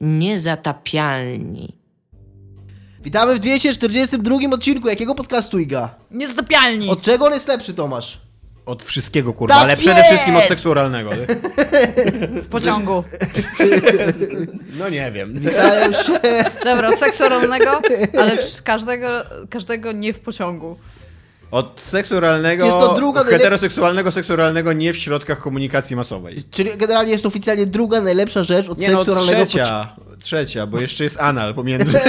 Niezatapialni. Witamy w 242 odcinku jakiego podcastu Iga? Niezatapialni! Od czego on jest lepszy, Tomasz? Od wszystkiego, kurwa, Tak ale przede jest! wszystkim od seksu oralnego. nie? W pociągu. No nie wiem. Witają się. Dobra, od seksu ale w- każdego, każdego nie w pociągu. Od seksu oralnego, Jest to druga heteroseksualnego seksu oralnego nie w środkach komunikacji masowej. Czyli generalnie jest to oficjalnie druga najlepsza rzecz od Nie no, seksu oralnego w poci- trzecia, trzecia, bo jeszcze jest anal pomiędzy.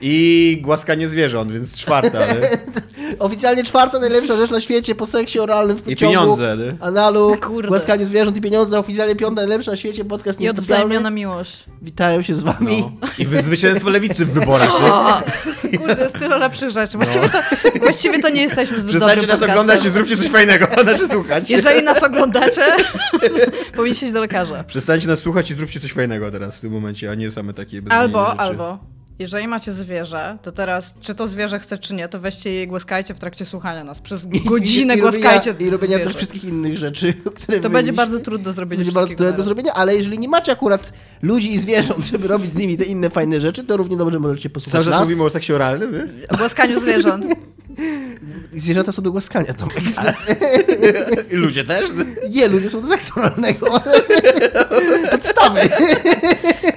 I głaskanie zwierząt, więc czwarta. nie? Oficjalnie czwarta najlepsza rzecz na świecie po seksie oralnym w I pociągu. pieniądze. nie? Analu, Kurde. głaskaniu zwierząt i pieniądze. Oficjalnie piąta najlepsza na świecie podcast I odwzajemniona miłość. Witają się z wami. No. I wy- zwycięstwo lewicy w wyborach. nie? Kurde, jest tyle lepszych rzeczy. Właściwie to, właściwie to nie jesteśmy zbyt Przestańcie dobrym nas podcastem. oglądać i zróbcie coś fajnego, znaczy słuchać. Jeżeli nas oglądacie, powinniście iść do lekarza. Przestańcie nas słuchać i zróbcie coś fajnego teraz w tym momencie, a nie same takie Albo, albo, jeżeli macie zwierzę, to teraz, czy to zwierzę chce, czy nie, to weźcie je i głaskajcie w trakcie słuchania nas. Przez godzinę I, i, głaskajcie robienia, I robienia zwierzę. też wszystkich innych rzeczy, które To będzie bardzo trudno do zrobienia będzie bardzo trudne do zrobienia, ale jeżeli nie macie akurat ludzi i zwierząt, żeby robić z nimi te inne fajne rzeczy, to równie dobrze możecie posłuchać Cały czas nas. mówimy o seksie oralnym, nie? O głaskaniu zwierząt. Zwierzęta są do głaskania, Tomek. I ludzie też. Nie, ludzie są do seksualnego. Podstawy.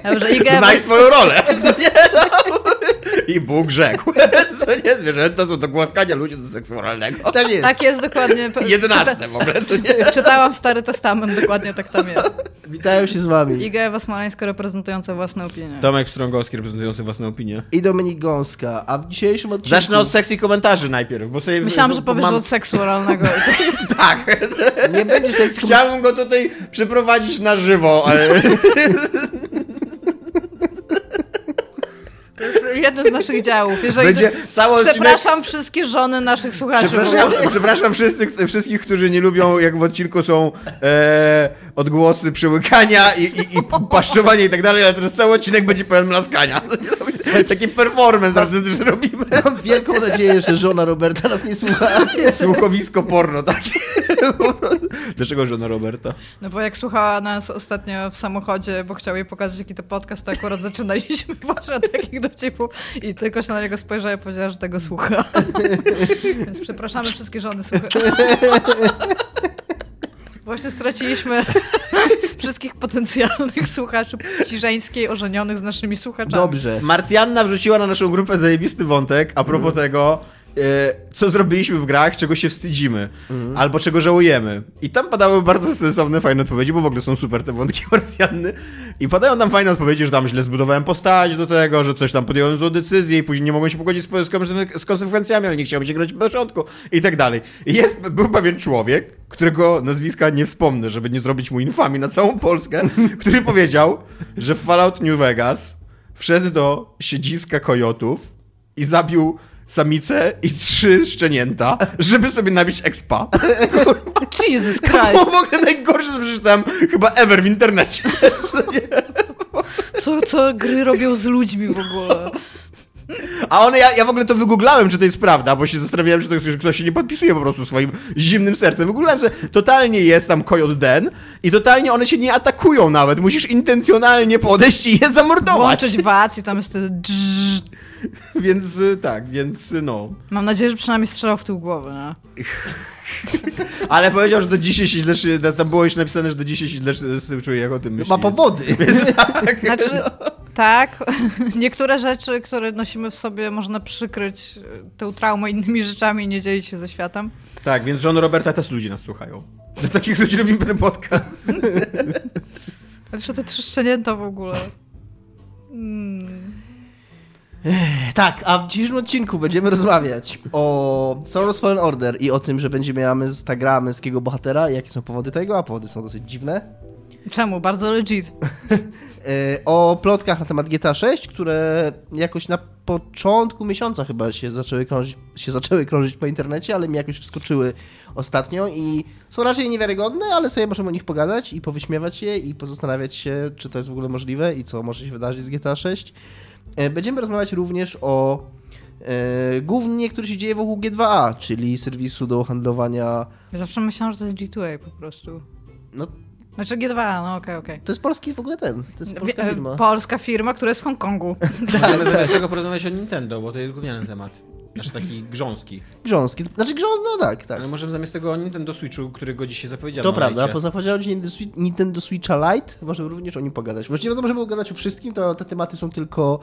Dobrze, Iga, Znaj swoją rolę. I Bóg rzekł. Co nie? Zwierzęta są do głaskania, ludzie do seksu oralnego. Tak jest. tak jest dokładnie. Jedenaste w ogóle, co nie? Czytałam Stary Testament, dokładnie tak tam jest. Witają się z wami. Iga Ewa Smoleńska reprezentująca własne opinie. Tomek Strągowski reprezentujący własną opinię. I Dominik Gąska. A w dzisiejszym odcinku... Zacznę od sekcji komentarzy najpierw, bo sobie... Myślałam, że powiesz mam- od seksu oralnego. Tak. Nie będzie seks... Chciałbym go tutaj przeprowadzić na żywo, ale... To jest jeden z naszych działów. Jeżeli Będzie cały odcinek... Przepraszam wszystkie żony naszych słuchaczy. Przepraszam, bo- przepraszam wszyscy, wszystkich, którzy nie lubią, jak w odcinku są e, odgłosy przełykania i, i, i paszczowania i tak dalej, ale teraz cały odcinek będzie pełen mlaskania. Taki performance artystyczny robimy. Mam wielką nadzieję, że żona Roberta nas nie słucha. Słuchowisko porno takie. Dlaczego żona Roberta? No bo jak słuchała nas ostatnio w samochodzie, bo chciał jej pokazać jaki to podcast, to akurat zaczynaliśmy właśnie od takich dowcipów i tylko się na niego spojrzała i powiedziała, że tego słucha. Więc przepraszamy wszystkie żony słucha. Właśnie straciliśmy wszystkich potencjalnych słuchaczy płci żeńskiej ożenionych z naszymi słuchaczami. Dobrze. Marcjanna wrzuciła na naszą grupę zajebisty wątek a propos tego, e, co zrobiliśmy w grach, czego się wstydzimy, albo czego żałujemy. I tam padały bardzo sensowne, fajne odpowiedzi, bo w ogóle są super te wątki Marsjanny. I padają tam fajne odpowiedzi, że tam źle zbudowałem postać do tego, że coś tam podjąłem złą decyzję i później nie mogłem się pogodzić z, z, konse- z konsekwencjami, ale nie chciałem się grać w początku i tak dalej. I jest, był pewien człowiek, którego nazwiska nie wspomnę, żeby nie zrobić mu infamii na całą Polskę, który powiedział, że w Fallout New Vegas wszedł do siedziska kojotów i zabił samicę i trzy szczenięta, żeby sobie nabić expa. Jesus To Christ! było w ogóle najgorsze, co przeczytałem chyba ever w internecie. Co, co gry robią z ludźmi w ogóle? A one, ja, ja w ogóle to wygooglałem, czy to jest prawda, bo się zastanawiałem, czy to że ktoś się nie podpisuje po prostu swoim zimnym sercem. Wygooglałem, że totalnie jest tam kojot den i totalnie one się nie atakują nawet. Musisz intencjonalnie podejść i je zamordować. Włączyć wac i tam jest wtedy. Więc y, tak, więc y, no. Mam nadzieję, że przynajmniej strzelał w tył głowy, no. Ale powiedział, że do dzisiaj się źle, tam było już napisane, że do dzisiaj się źle z tym czuje, jak o tym myśli. Ma powody. Znaczy, tak, niektóre rzeczy, które nosimy w sobie, można przykryć e, tą traumę innymi rzeczami i nie dzielić się ze światem. Tak, więc żony Roberta też ludzie nas słuchają. Do takich ludzi robimy ten podcast. Ale że te trzy szczenięta w ogóle. Mm. Tak, a w dzisiejszym odcinku będziemy rozmawiać o Star Wars Fallen Order i o tym, że będziemy miała z Tagra męskiego bohatera, jakie są powody tego, a powody są dosyć dziwne. Czemu? Bardzo legit. E, o plotkach na temat GTA 6, które jakoś na początku miesiąca chyba się zaczęły krążyć, się zaczęły krążyć po internecie, ale mi jakoś wskoczyły ostatnio i są raczej niewiarygodne, ale sobie możemy o nich pogadać i powyśmiewać je i pozastanawiać się, czy to jest w ogóle możliwe i co może się wydarzyć z GTA 6. E, Będziemy rozmawiać również o e, głównie, który się dzieje wokół G2A, czyli serwisu do handlowania Ja zawsze myślałam, że to jest G2A po prostu. no Znaczy G2, no okej, okej. To jest polski w ogóle ten, to jest polska e, firma. Polska firma, która jest w Hongkongu. Możemy zamiast tego porozmawiać o Nintendo, bo to jest gówniany temat. Znaczy taki grząski. Grząski, znaczy grząs, no tak, tak. Ale możemy zamiast tego o Nintendo Switchu, którego dzisiaj zapowiedziano. To prawda, lajcie. po zapowiedział dziś Nintendo Switch- Nintendo Switcha Lite, możemy również o nim pogadać. Właściwie to możemy pogadać o wszystkim, to te tematy są tylko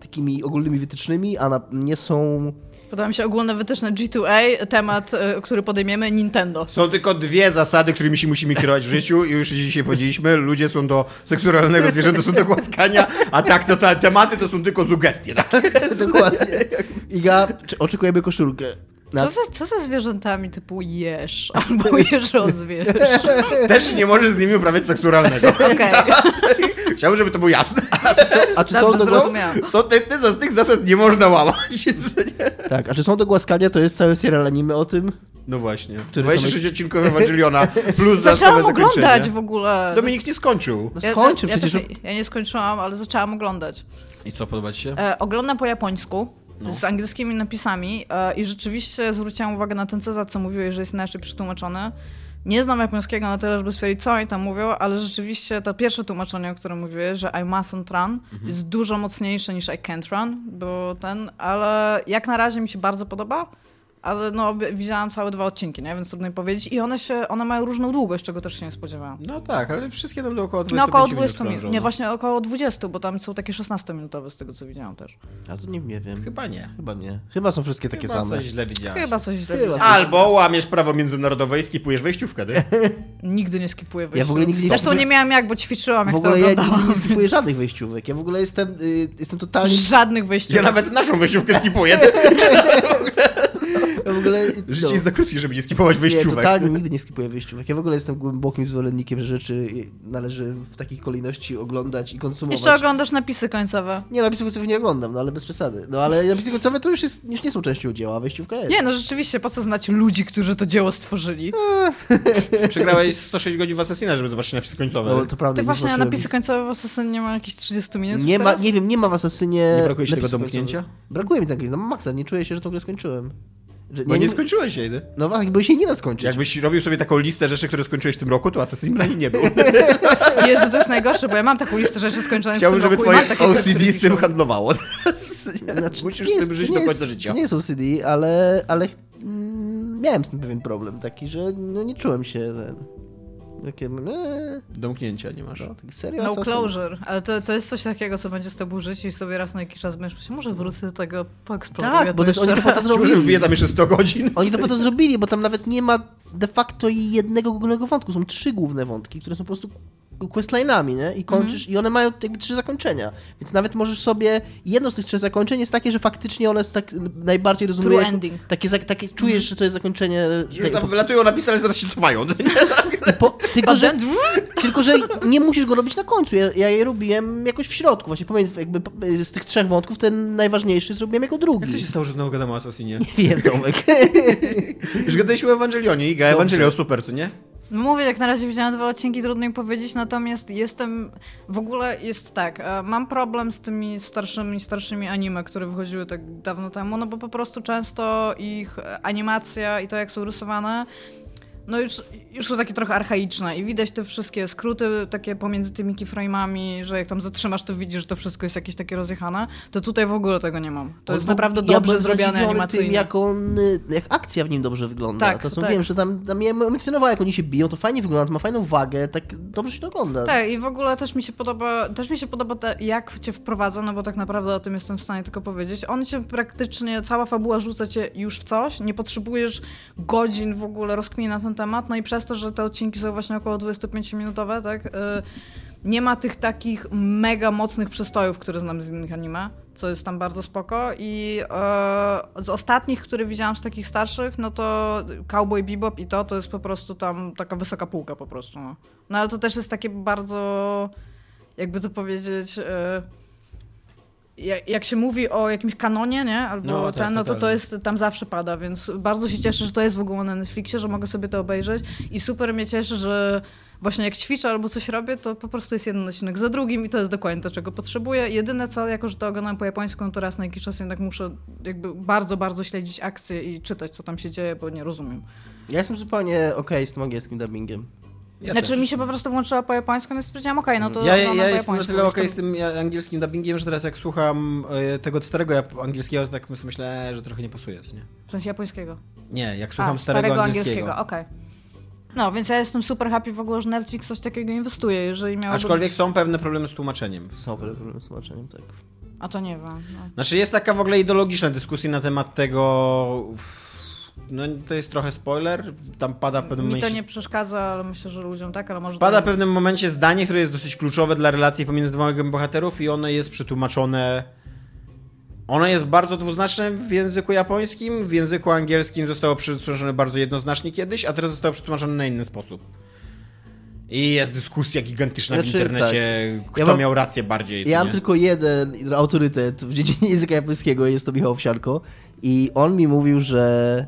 takimi ogólnymi wytycznymi, a na, nie są... Podoba mi się ogólne wytyczne G2A, temat, e, który podejmiemy, Nintendo. Są tylko dwie zasady, którymi się musimy kierować w życiu i już dzisiaj powiedzieliśmy. Ludzie są do seksualnego, zwierzęta są do głaskania, a tak, to te tematy to są tylko sugestie. Tak? Dokładnie. Iga, czy oczekujemy koszulkę. Na... Co za, co za zwierzętami typu jesz albo jesz rozwierz? Też nie możesz z nimi uprawiać seksualnego. Okej, Chciałbym, żeby to było jasne. A czy są dobrze do głaskania? zrozumiałam. Są te, te, z tych zasad nie można łamać. co nie? Tak, a czy są do głaskania, to jest cały serial anime o tym. No właśnie. Który 26 odcinków Ewangeliona plus dodatkowe Zaczęłam zakończenie. oglądać w ogóle. Dominik nie skończył. No Ja- skończy ja, przecież. Ja, też, ja nie skończyłam, ale zaczęłam oglądać. I co, podoba ci się? E, oglądam po japońsku. No. Z angielskimi napisami e, i rzeczywiście zwróciłam uwagę na ten cytat, co mówiłeś, że jest inaczej przetłumaczony. Nie znam japońskiego na tyle, żeby stwierdzić, co oni tam mówią, ale rzeczywiście to pierwsze tłumaczenie, o którym mówiłeś, że I mustn't run, Mhm. jest dużo mocniejsze niż I can't run, bo ten, ale jak na razie mi się bardzo podoba, ale no wi- widziałam całe dwa odcinki, nie? więc trudno mi powiedzieć. I one się, one mają różną długość, czego też się nie spodziewałam. No tak, ale wszystkie tam około 25 No około minut 20 minut, krążą, nie no. właśnie około 20, bo tam są takie 16-minutowe z tego, co widziałam też. A to nie, nie wiem. Chyba nie. Chyba nie. Chyba są wszystkie takie Chyba same. coś źle widziałeś. Chyba coś źle Chyba widziałam. Albo łamiesz prawo międzynarodowe i skipujesz wejściówkę. ty. Nigdy nie skipuję wejściówek. Ja w ogóle nigdy nie Zresztą nie miałam jak, bo ćwiczyłam, W jak ogóle to ja nigdy nie skipuję żadnych wejściówek. Ja w ogóle jestem, y, jestem totalnie... Żadnych wejściówek. Ja nawet naszą wejściówkę skipuję. Ja w ogóle... Życie no. jest za krótkie, żeby nie skipować Nie, wejściówek. totalnie nigdy nie skipuję wyjściówek. Ja w ogóle jestem głębokim zwolennikiem, że rzeczy należy w takiej kolejności oglądać i konsumować. Jeszcze oglądasz napisy końcowe. Nie, napisy końcowe nie oglądam, no ale bez przesady. No ale napisy końcowe to już, jest, już nie są częścią dzieła, a wejściówka jest. Nie, no rzeczywiście, po co znać ludzi, którzy to dzieło stworzyli? Przegrałeś 106 godzin w Assassina, żeby zobaczyć napisy końcowe. No, to prawda. Ty nie właśnie zobaczyłem napisy końcowe w Assassinie nie ma jakieś 30 minut Nie ma, nie wiem, nie ma w Asasynie... Nie brakuje ci tego domknięcia? Brakuje mi takiego, no maksa, nie czuję się, że to grę skończyłem. Że, Bo nie skończyłeś jej. ty. No tak, bo się nie da skończyć. Jakbyś robił sobie taką listę rzeczy, które skończyłeś w tym roku, to Assassin na niej nie był. Jezu, to jest najgorsze, bo ja mam taką listę rzeczy skończonych Chciałbym, w tym żeby roku twoje mam takie gry, OCD z tym handlowało. Teraz Znaczy, musisz nie z tym jest- żyć do nie końca jest- życia. To nie jest OCD, ale, ale mm, miałem z tym pewien problem taki, że no, nie czułem się ten, takie, eee, Domknięcia nie masz. no, taki serio No Assassin. closure, ale to, to jest coś takiego, co będzie z tobą żyć i sobie raz na jakiś czas będziesz myśleć, może wrócę do tego, poeksploruję Tak, to bo to oni to po to zrobili. tam jeszcze 100 godzin. Oni to po to zrobili, bo tam nawet nie ma de facto jednego głównego wątku. Są trzy główne wątki, które są po prostu questline'ami, nie? I kończysz, Mhm. i one mają jakby trzy zakończenia. Więc nawet możesz sobie, jedno z tych trzech zakończeń jest takie, że faktycznie one jest tak najbardziej rozumie. True ending. Takie, takie czujesz, że to jest zakończenie. Że tej- tam wylatują napisy, ale zaraz się cofają. po, tylko, że, tylko, że nie musisz go robić na końcu. Ja, ja je robiłem jakoś w środku. Właśnie pomiędzy jakby z tych trzech wątków ten najważniejszy zrobiłem jako drugi. Jak to się stało, że znowu gadamy o Assassinie? Nie wiem, Tomek. Już gadaliśmy o Ewangelionie. Iga. Ewangelio super, co nie? No mówię, jak na razie widziałam dwa odcinki, trudno mi powiedzieć, natomiast jestem, w ogóle jest tak, e, mam problem z tymi starszymi, starszymi anime, które wychodziły tak dawno temu, no bo po prostu często ich animacja i to, jak są rysowane, no już, już są takie trochę archaiczne i widać te wszystkie skróty takie pomiędzy tymi keyframe'ami, że jak tam zatrzymasz, to widzisz, że to wszystko jest jakieś takie rozjechane, to tutaj w ogóle tego nie mam. To jest Bo naprawdę ja dobrze zrobione animacyjnie. Tym, jak on, y, jak akcja w nim dobrze wygląda. Tak, to co tak. wiem, że tam, tam mnie emocjonowało, jak oni się biją, to fajnie wygląda, to ma fajną wagę, tak dobrze się to ogląda. Tak, i w ogóle też mi się podoba, też mi się podoba te, jak cię wprowadza, no bo tak naprawdę o tym jestem w stanie tylko powiedzieć. On cię praktycznie, cała fabuła rzuca cię już w coś, nie potrzebujesz godzin w ogóle rozkminy na ten temat, no i przez to, że te odcinki są właśnie około 25-minutowe, tak, y, nie ma tych takich mega mocnych przystojów, które znam z innych anime, co jest tam bardzo spoko i e, z ostatnich, które widziałam z takich starszych, no to Cowboy Bebop i to, to jest po prostu tam taka wysoka półka po prostu, no. No ale to też jest takie bardzo, jakby to powiedzieć, e, jak, się mówi o jakimś kanonie, nie? Albo No, tak, ten, no to to jest, tam zawsze pada, więc bardzo się cieszę, że to jest w ogóle na Netflixie, że mogę sobie to obejrzeć i super mnie cieszy, że właśnie jak ćwiczę albo coś robię, to po prostu jest jeden odcinek za drugim i to jest dokładnie to, czego potrzebuję. Jedyne co, jako że to oglądam po japońsku, no to raz na jakiś czas jednak muszę jakby bardzo, bardzo śledzić akcje i czytać, co tam się dzieje, bo nie rozumiem. Ja jestem zupełnie okej z tym angielskim dubbingiem. Ja znaczy też. mi się po prostu włączyła po japońsku, i stwierdziłam, okej, no to Ja, ja po jestem na tyle okej Jestem- z tym angielskim dubbingiem, że teraz jak słucham e, tego starego angielskiego, to tak myślę, że trochę nie pasuje, nie? W sensie japońskiego. Nie, jak słucham A, starego, angielskiego. okej. No, więc ja jestem super happy w ogóle, że Netflix coś takiego inwestuje, jeżeli miałoby... Aczkolwiek są pewne problemy z tłumaczeniem. Są problem z tłumaczeniem, tak. A to nie wiem, no. Znaczy jest taka w ogóle ideologiczna dyskusja na temat tego... No to jest trochę spoiler, tam pada w pewnym Mi to momencie... nie przeszkadza, ale myślę, że ludziom tak, ale może... Pada to w pewnym momencie zdanie, które jest dosyć kluczowe dla relacji pomiędzy dwoma bohaterów i ono jest przetłumaczone... Ono jest bardzo dwuznaczne w języku japońskim, w języku angielskim zostało przetłumaczone bardzo jednoznacznie kiedyś, a teraz zostało przetłumaczone na inny sposób. I jest dyskusja gigantyczna Znaczy, w internecie, kto Ja mam- miał rację bardziej. Ja mam nie? tylko jeden autorytet w dziedzinie języka japońskiego, jest to Michał Wsiarko i on mi mówił, że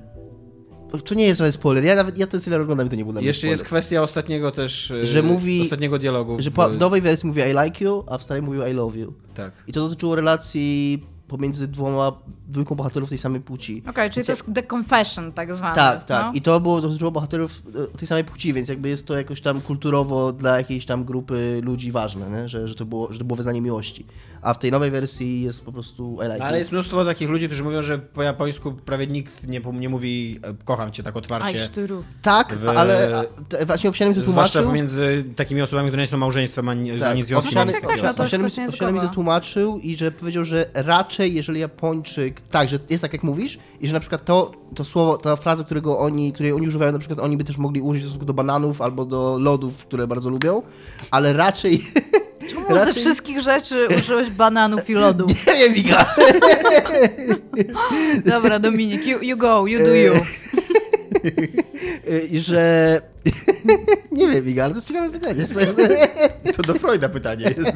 to nie jest żaden spoiler, ja nawet, ja ten serial oglądam i to nie był Jeszcze jest spoiler. kwestia ostatniego też, e, Że mówi- ostatniego dialogu. Że w nowej wersji mówi I like you, a w starej mówił I love you. Tak. I to dotyczyło relacji pomiędzy dwoma, dwójką bohaterów tej samej płci. Okej, czyli to jest The Confession tak zwany. Tak, tak. No. I to było dotyczyło bohaterów e, tej samej płci, więc jakby jest to jakoś tam kulturowo dla jakiejś tam grupy ludzi ważne, nie? Że, że, to było, że to było wyznanie miłości. A w tej nowej wersji jest po prostu I like Ale you. jest mnóstwo takich ludzi, którzy mówią, że po japońsku prawie nikt nie, nie mówi e, kocham cię tak otwarcie. Ajsztyru. Tak, w- ale a, właśnie mi to Zwłaszcza tłumaczył. pomiędzy takimi osobami, które nie są małżeństwem ani, Tak, ani związkiem. owsiany, ani tak, nic tak, takiego. no to jest owsiany, kwestia owsiany mi to językowa. tłumaczył i że powiedział, że raczej jeżeli Japończyk, tak, że jest tak jak mówisz i że na przykład to, to słowo, ta fraza, którego oni, której oni używają, na przykład oni by też mogli użyć w stosunku do bananów albo do lodów, które bardzo lubią, ale raczej, Czemu ze Raczej- wszystkich rzeczy użyłeś bananów i lodu? nie wiem, Mika, Dobra, Dominik, you, you go, you do you. Y, że nie wiem, Mika, ale to jest ciekawe pytanie. To do Freuda pytanie jest.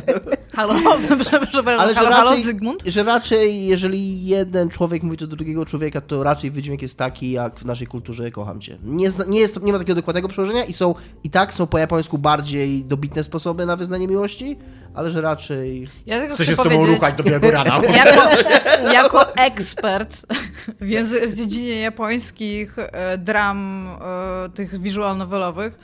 Halo, przepraszam, Ale że halo, halo, raczej, Zygmunt? że raczej, jeżeli jeden człowiek mówi to do drugiego człowieka, to raczej wydźwięk jest taki, jak w naszej kulturze kocham cię. Nie, nie, jest, nie ma takiego dokładnego przełożenia i są, i tak są po japońsku bardziej dobitne sposoby na wyznanie miłości, ale że raczej... Ja tylko Chce chcę się z tobą ruchać do białego rana. jako, jako ekspert w, w dziedzinie japońskich e, dram, e, tych visual novelowych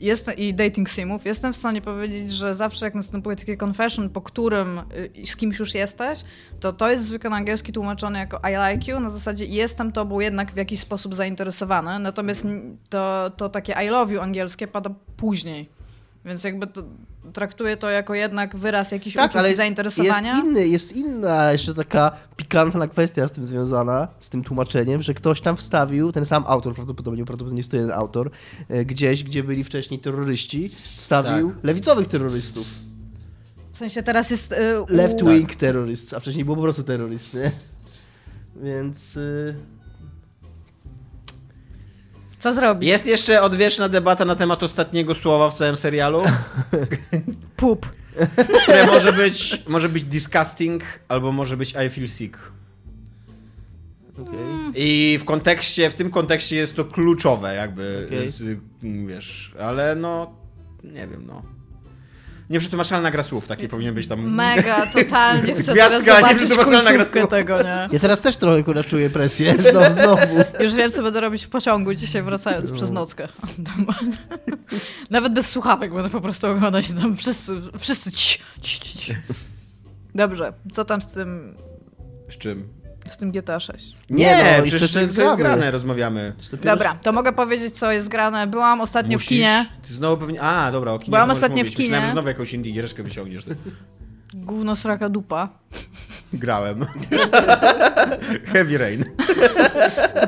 jestem, i dating simów, jestem w stanie powiedzieć, że zawsze jak następuje taki confession, po którym y, z kimś już jesteś, to to jest zwykle na angielski tłumaczone jako I like you, na zasadzie jestem tobą jednak w jakiś sposób zainteresowany, natomiast to, to takie I love you angielskie pada później. Więc jakby to, traktuję to jako jednak wyraz jakiś Tak, uczuć ale i jest, zainteresowania. jest, inny, jest inna jeszcze taka pikantna kwestia z tym związana, z tym tłumaczeniem, że ktoś tam wstawił, ten sam autor prawdopodobnie, prawdopodobnie jest to jeden autor, e, gdzieś, gdzie byli wcześniej terroryści, wstawił Tak. lewicowych terrorystów. W sensie teraz jest. y, u- Left wing terrorist, a wcześniej było po prostu terroryst, nie? Więc... y, Co zrobić? Jest jeszcze odwieczna debata na temat ostatniego słowa w całym serialu, Pup. które może być, może być disgusting albo może być I feel sick. okej. I w kontekście, w tym kontekście jest to kluczowe jakby, z- wiesz, ale no, nie wiem, no. Nieprzetłumaczalna gra słów, takie powinien być tam. Mega, totalnie chcę Gwiazdka, nieprzetłumaczalna gra słów. tego, nie? Ja teraz też trochę kurwa czuję presję, znowu, znowu. Już wiem, co będę robić w pociągu dzisiaj wracając przez nockę. Nawet bez słuchawek będę po prostu oglądać tam wszyscy, wszyscy ci, ci, ci. Dobrze, co tam z tym, Z czym? Z tym GTA 6? Nie, Nie, no, przecież jeszcze to jest gramy. grane, rozmawiamy. Dobra, to mogę powiedzieć, co jest grane. Byłam ostatnio Musisz? w kinie. Ty znowu pewnie... A, dobra, o kinie Byłam ostatnio w mówić. Myślałem, kinie. że znowu jakąś indie giereczkę wyciągniesz. Gówno sraka dupa. Grałem. Heavy Rain.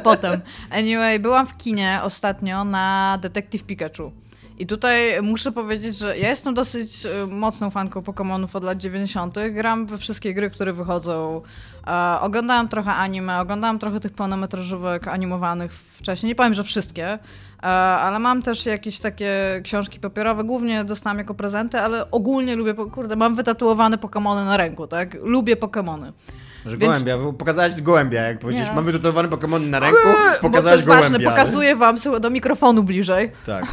Potem. Anyway, byłam w kinie ostatnio na Detective Pikachu. I tutaj muszę powiedzieć, że ja jestem dosyć y, mocną fanką Pokémonów od lat 90. Gram we wszystkie gry, które wychodzą. E, oglądałam trochę anime, oglądałam trochę tych pełnometrażówek animowanych wcześniej. Nie powiem, że wszystkie, e, ale mam też jakieś takie książki papierowe. Głównie dostałam jako prezenty, ale ogólnie lubię, kurde, mam wytatuowane Pokémony na ręku, tak? Lubię Pokémony. Że Więc- gołębia, bo pokazałeś gołębia, jak powiedziesz, Nie. mam wytatuowane Pokémony na ręku, Bo to pokazałeś jest gołębia. ważne, pokazuję wam do mikrofonu bliżej. Tak,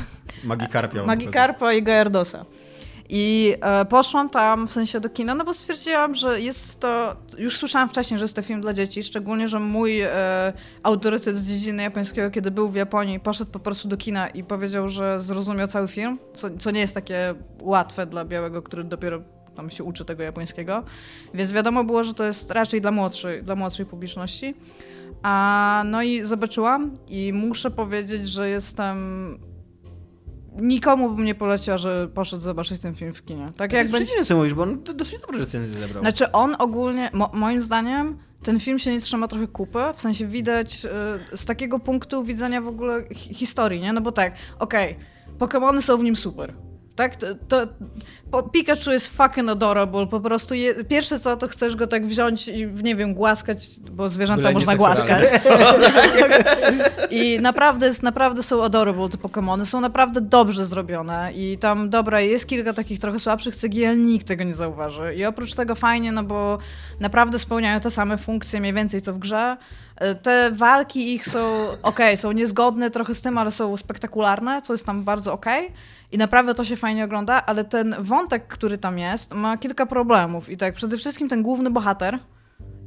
Magikarpia. Magikarpa i Gajardosa. I e, poszłam tam w sensie do kina, no bo stwierdziłam, że jest to. Już słyszałam wcześniej, że jest to film dla dzieci, szczególnie, że mój e, autorytet z dziedziny japońskiego, kiedy był w Japonii, poszedł po prostu do kina i powiedział, że zrozumiał cały film, co, co nie jest takie łatwe dla białego, który dopiero tam się uczy tego japońskiego. Więc wiadomo było, że to jest raczej dla młodszej, dla młodszej publiczności. A, no i zobaczyłam i muszę powiedzieć, że jestem nikomu bym nie poleciła, że poszedł zobaczyć ten film w kinie. Tak jak Jak będzie... będzie... co mówisz, bo on dosyć dobre recenzje zebrał. Znaczy on ogólnie, mo moim zdaniem, ten film się nie trzyma trochę kupy, w sensie widać y, z takiego punktu widzenia w ogóle hi historii, nie? No bo tak, okej, okay, Pokémony są w nim super. Tak? To, to, po, Pikachu jest fucking adorable, po prostu je, pierwsze co, to chcesz go tak wziąć i, nie wiem, głaskać, bo zwierzęta Byle można głaskać. I naprawdę, jest, naprawdę są adorable te Pokémony, są naprawdę dobrze zrobione i tam, dobra, jest kilka takich trochę słabszych CGI, ale nikt tego nie zauważy. I oprócz tego fajnie, no bo naprawdę spełniają te same funkcje mniej więcej co w grze. Te walki ich są ok, są niezgodne trochę z tym, ale są spektakularne, co jest tam bardzo ok. I naprawdę to się fajnie ogląda, ale ten wątek, który tam jest, ma kilka problemów. I tak, przede wszystkim ten główny bohater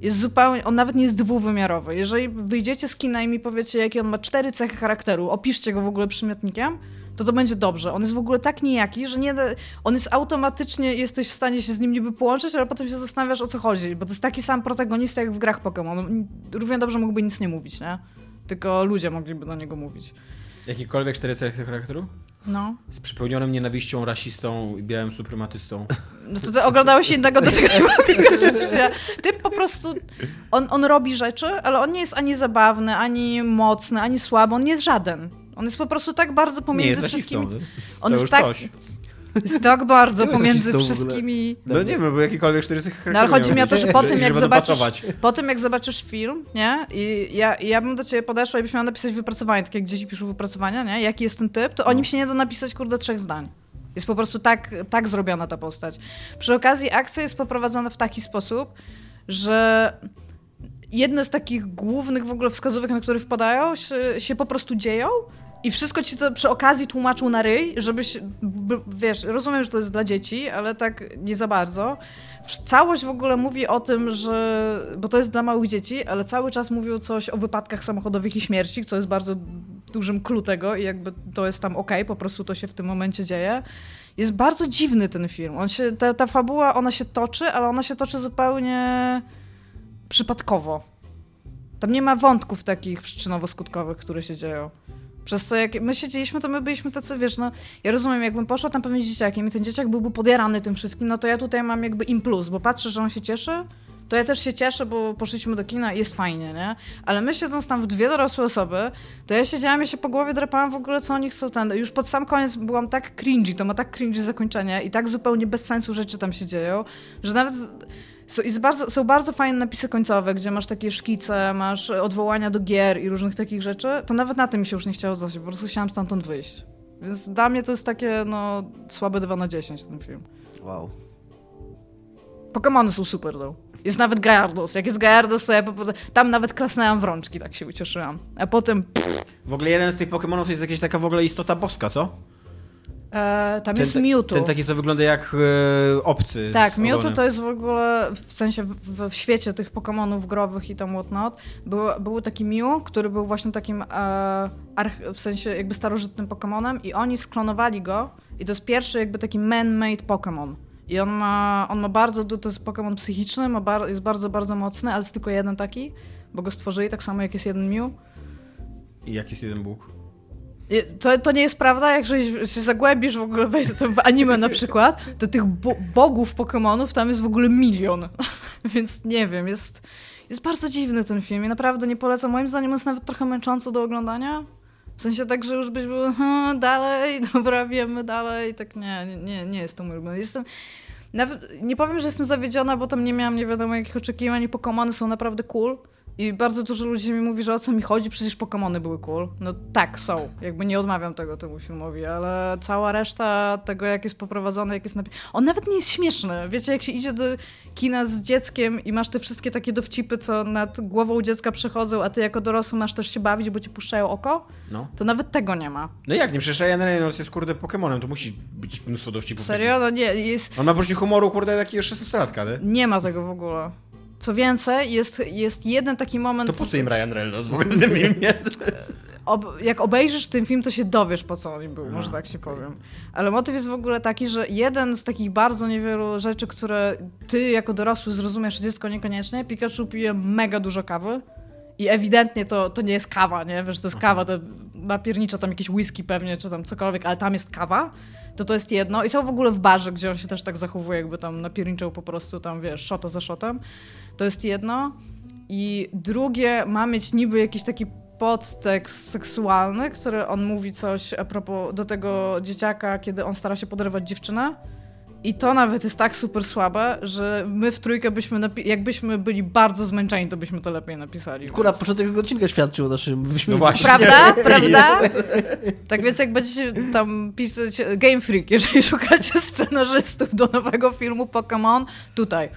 jest zupełnie, on nawet nie jest dwuwymiarowy. Jeżeli wyjdziecie z kina i mi powiecie, jakie on ma cztery cechy charakteru, opiszcie go w ogóle przymiotnikiem, to to będzie dobrze. On jest w ogóle tak nijaki, że nie, on jest automatycznie, jesteś w stanie się z nim niby połączyć, ale potem się zastanawiasz o co chodzi, bo to jest taki sam protagonista jak w grach Pokémon. Równie dobrze mógłby nic nie mówić, nie? Tylko ludzie mogliby do niego mówić. Jakikolwiek cztery cechy charakteru? No. Z przypełnionym nienawiścią, rasistą i białym suprematystą. No to ty oglądałeś innego do tego Ty po prostu, on, on robi rzeczy, ale on nie jest ani zabawny, ani mocny, ani słaby, on nie jest żaden. On jest po prostu tak bardzo pomiędzy nie jest wszystkimi. Rasistą, on to jest tak, coś. Jest tak bardzo pomiędzy wszystkimi. No nie wiem, bo jakikolwiek cztery cechy charakteru. No ale chodzi mi o to, że po tym, jak zobaczysz, po tym jak zobaczysz film, nie? I ja, ja bym do ciebie podeszła i byś miała napisać wypracowanie, tak jak dzieci piszą wypracowania, nie? Jaki jest ten typ, to no. o nim się nie da napisać, kurde, trzech zdań. Jest po prostu tak, tak zrobiona ta postać. Przy okazji akcja jest poprowadzona w taki sposób, że jedne z takich głównych w ogóle wskazówek, na które wpadają, się, się po prostu dzieją, i wszystko ci to przy okazji tłumaczył na ryj, żebyś, wiesz, rozumiem, że to jest dla dzieci, ale tak nie za bardzo. Całość w ogóle mówi o tym, że, bo to jest dla małych dzieci, ale cały czas mówią coś o wypadkach samochodowych i śmierci, co jest bardzo dużym clue tego i jakby to jest tam ok, po prostu to się w tym momencie dzieje. Jest bardzo dziwny ten film. On się, ta, ta fabuła, ona się toczy, ale ona się toczy zupełnie przypadkowo. Tam nie ma wątków takich przyczynowo-skutkowych, które się dzieją. Przez co jak my siedzieliśmy, to my byliśmy tacy, wiesz, no ja rozumiem, jakbym poszła tam pewnie z dzieciakiem i ten dzieciak byłby podjarany tym wszystkim, no to ja tutaj mam jakby im plus, bo patrzę, że on się cieszy, to ja też się cieszę, bo poszliśmy do kina i jest fajnie, nie? Ale my siedząc tam w dwie dorosłe osoby, to ja siedziałam i się po głowie drapałam w ogóle, co oni chcą ten. Już pod sam koniec byłam tak cringy, to ma tak cringy zakończenie i tak zupełnie bez sensu rzeczy tam się dzieją, że nawet są, bardzo, są bardzo fajne napisy końcowe, gdzie masz takie szkice, masz odwołania do gier i różnych takich rzeczy. To nawet na tym mi się już nie chciało zostać, po prostu chciałam stamtąd wyjść. Więc dla mnie to jest takie, no, słabe 2 na 10 ten film. Wow. Pokémony są super, though. Jest nawet Gyarados. Jak jest Gyarados, to ja po prostu... Tam nawet klasnęłam w rączki, tak się ucieszyłam. A potem... Pff. W ogóle jeden z tych Pokémonów jest jakaś taka w ogóle istota boska, co? E, tam ten, jest Mewtwo. Ten taki, co wygląda jak e, obcy. Tak, Mewtwo to jest w ogóle, w sensie w, w świecie tych Pokémonów growych i tam whatnot, był, był taki Mew, który był właśnie takim e, arch, w sensie jakby starożytnym Pokémonem i oni sklonowali go i to jest pierwszy jakby taki man-made Pokémon. I on ma, on ma bardzo, to jest Pokémon psychiczny, ma bar, jest bardzo, bardzo mocny, ale jest tylko jeden taki, bo go stworzyli tak samo jak jest jeden Mew. I jak jest jeden Bóg? To, to nie jest prawda, jak się zagłębisz w ogóle, weź w anime na przykład, to tych bo bogów Pokémonów tam jest w ogóle milion. Więc nie wiem, jest, jest bardzo dziwny ten film i naprawdę nie polecam. Moim zdaniem jest nawet trochę męczący do oglądania. W sensie tak, że już byś był hm, dalej, dobra, wiemy dalej. Tak nie, nie, nie jest to mój ulubiony. Jestem, nawet, nie powiem, że jestem zawiedziona, bo tam nie miałam nie wiadomo jakich oczekiwań i Pokémony są naprawdę cool I bardzo dużo ludzi mi mówi, że o co mi chodzi, przecież Pokémony były cool. No tak, są. Jakby nie odmawiam tego temu filmowi, ale cała reszta tego, jak jest poprowadzone, jak jest napi- On nawet nie jest śmieszny. Wiecie, jak się idzie do kina z dzieckiem i masz te wszystkie takie dowcipy, co nad głową dziecka przechodzą, a ty jako dorosły masz też się bawić, bo ci puszczają oko, No. to nawet tego nie ma. No jak nie, przecież Ryan Reynolds jest kurde Pokemonem, to musi być mnóstwo dowcipów. Serio? No nie, jest... On ma poczucie humoru kurde takiego 16-latka, nie? Nie ma tego w ogóle. Co więcej, jest, jest jeden taki moment... To po co im Ryan Reynolds w ogóle w tym filmie? ob, jak obejrzysz ten film, to się dowiesz, po co on był, może tak się powiem. Ale motyw jest w ogóle taki, że jeden z takich bardzo niewielu rzeczy, które ty jako dorosły zrozumiesz, dziecko niekoniecznie, Pikachu pije mega dużo kawy. I ewidentnie to, to nie jest kawa, nie? Wiesz, to jest kawa, to napiernicza tam jakieś whisky pewnie, czy tam cokolwiek, ale tam jest kawa. To to jest jedno. I są w ogóle w barze, gdzie on się też tak zachowuje, jakby tam napierniczał po prostu tam, wiesz, szota za szotem. To jest jedno. I drugie ma mieć niby jakiś taki podtekst seksualny, który on mówi coś a propos do tego dzieciaka, kiedy on stara się podrywać dziewczynę. I to nawet jest tak super słabe, że my w trójkę byśmy, napi- jakbyśmy byli bardzo zmęczeni, to byśmy to lepiej napisali. Akurat więc- początek tego odcinka świadczył o naszym. No właśnie. Prawda? Prawda? Tak więc jak będziecie tam pisać Game Freak, jeżeli szukacie scenarzystów do nowego filmu Pokémon, tutaj.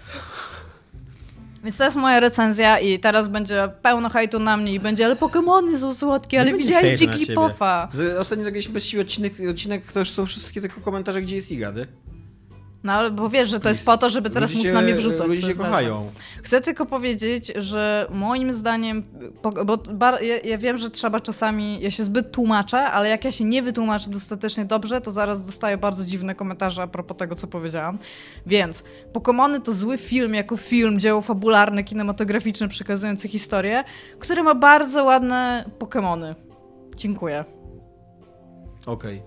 Więc to jest moja recenzja i teraz będzie pełno hejtu na mnie i będzie, ale Pokémony są słodkie, ale będzie widziałeś hejtu na Dziki ciebie. Pofa. Z- Ostatnio jakiś właściwie odcinek, odcinek to już są wszystkie tylko komentarze, gdzie jest Igady. No ale bo wiesz, że to jest po to, żeby teraz móc na mnie wrzucać. Ludzie jest kochają. Chcę tylko powiedzieć, że moim zdaniem, bo bar, ja, ja wiem, że trzeba czasami, ja się zbyt tłumaczę, ale jak ja się nie wytłumaczę dostatecznie dobrze, to zaraz dostaję bardzo dziwne komentarze a propos tego, co powiedziałam. Więc Pokémony to zły film jako film, dzieło fabularne, kinematograficzne, przekazujące historię, który ma bardzo ładne Pokémony. Dziękuję. Okej.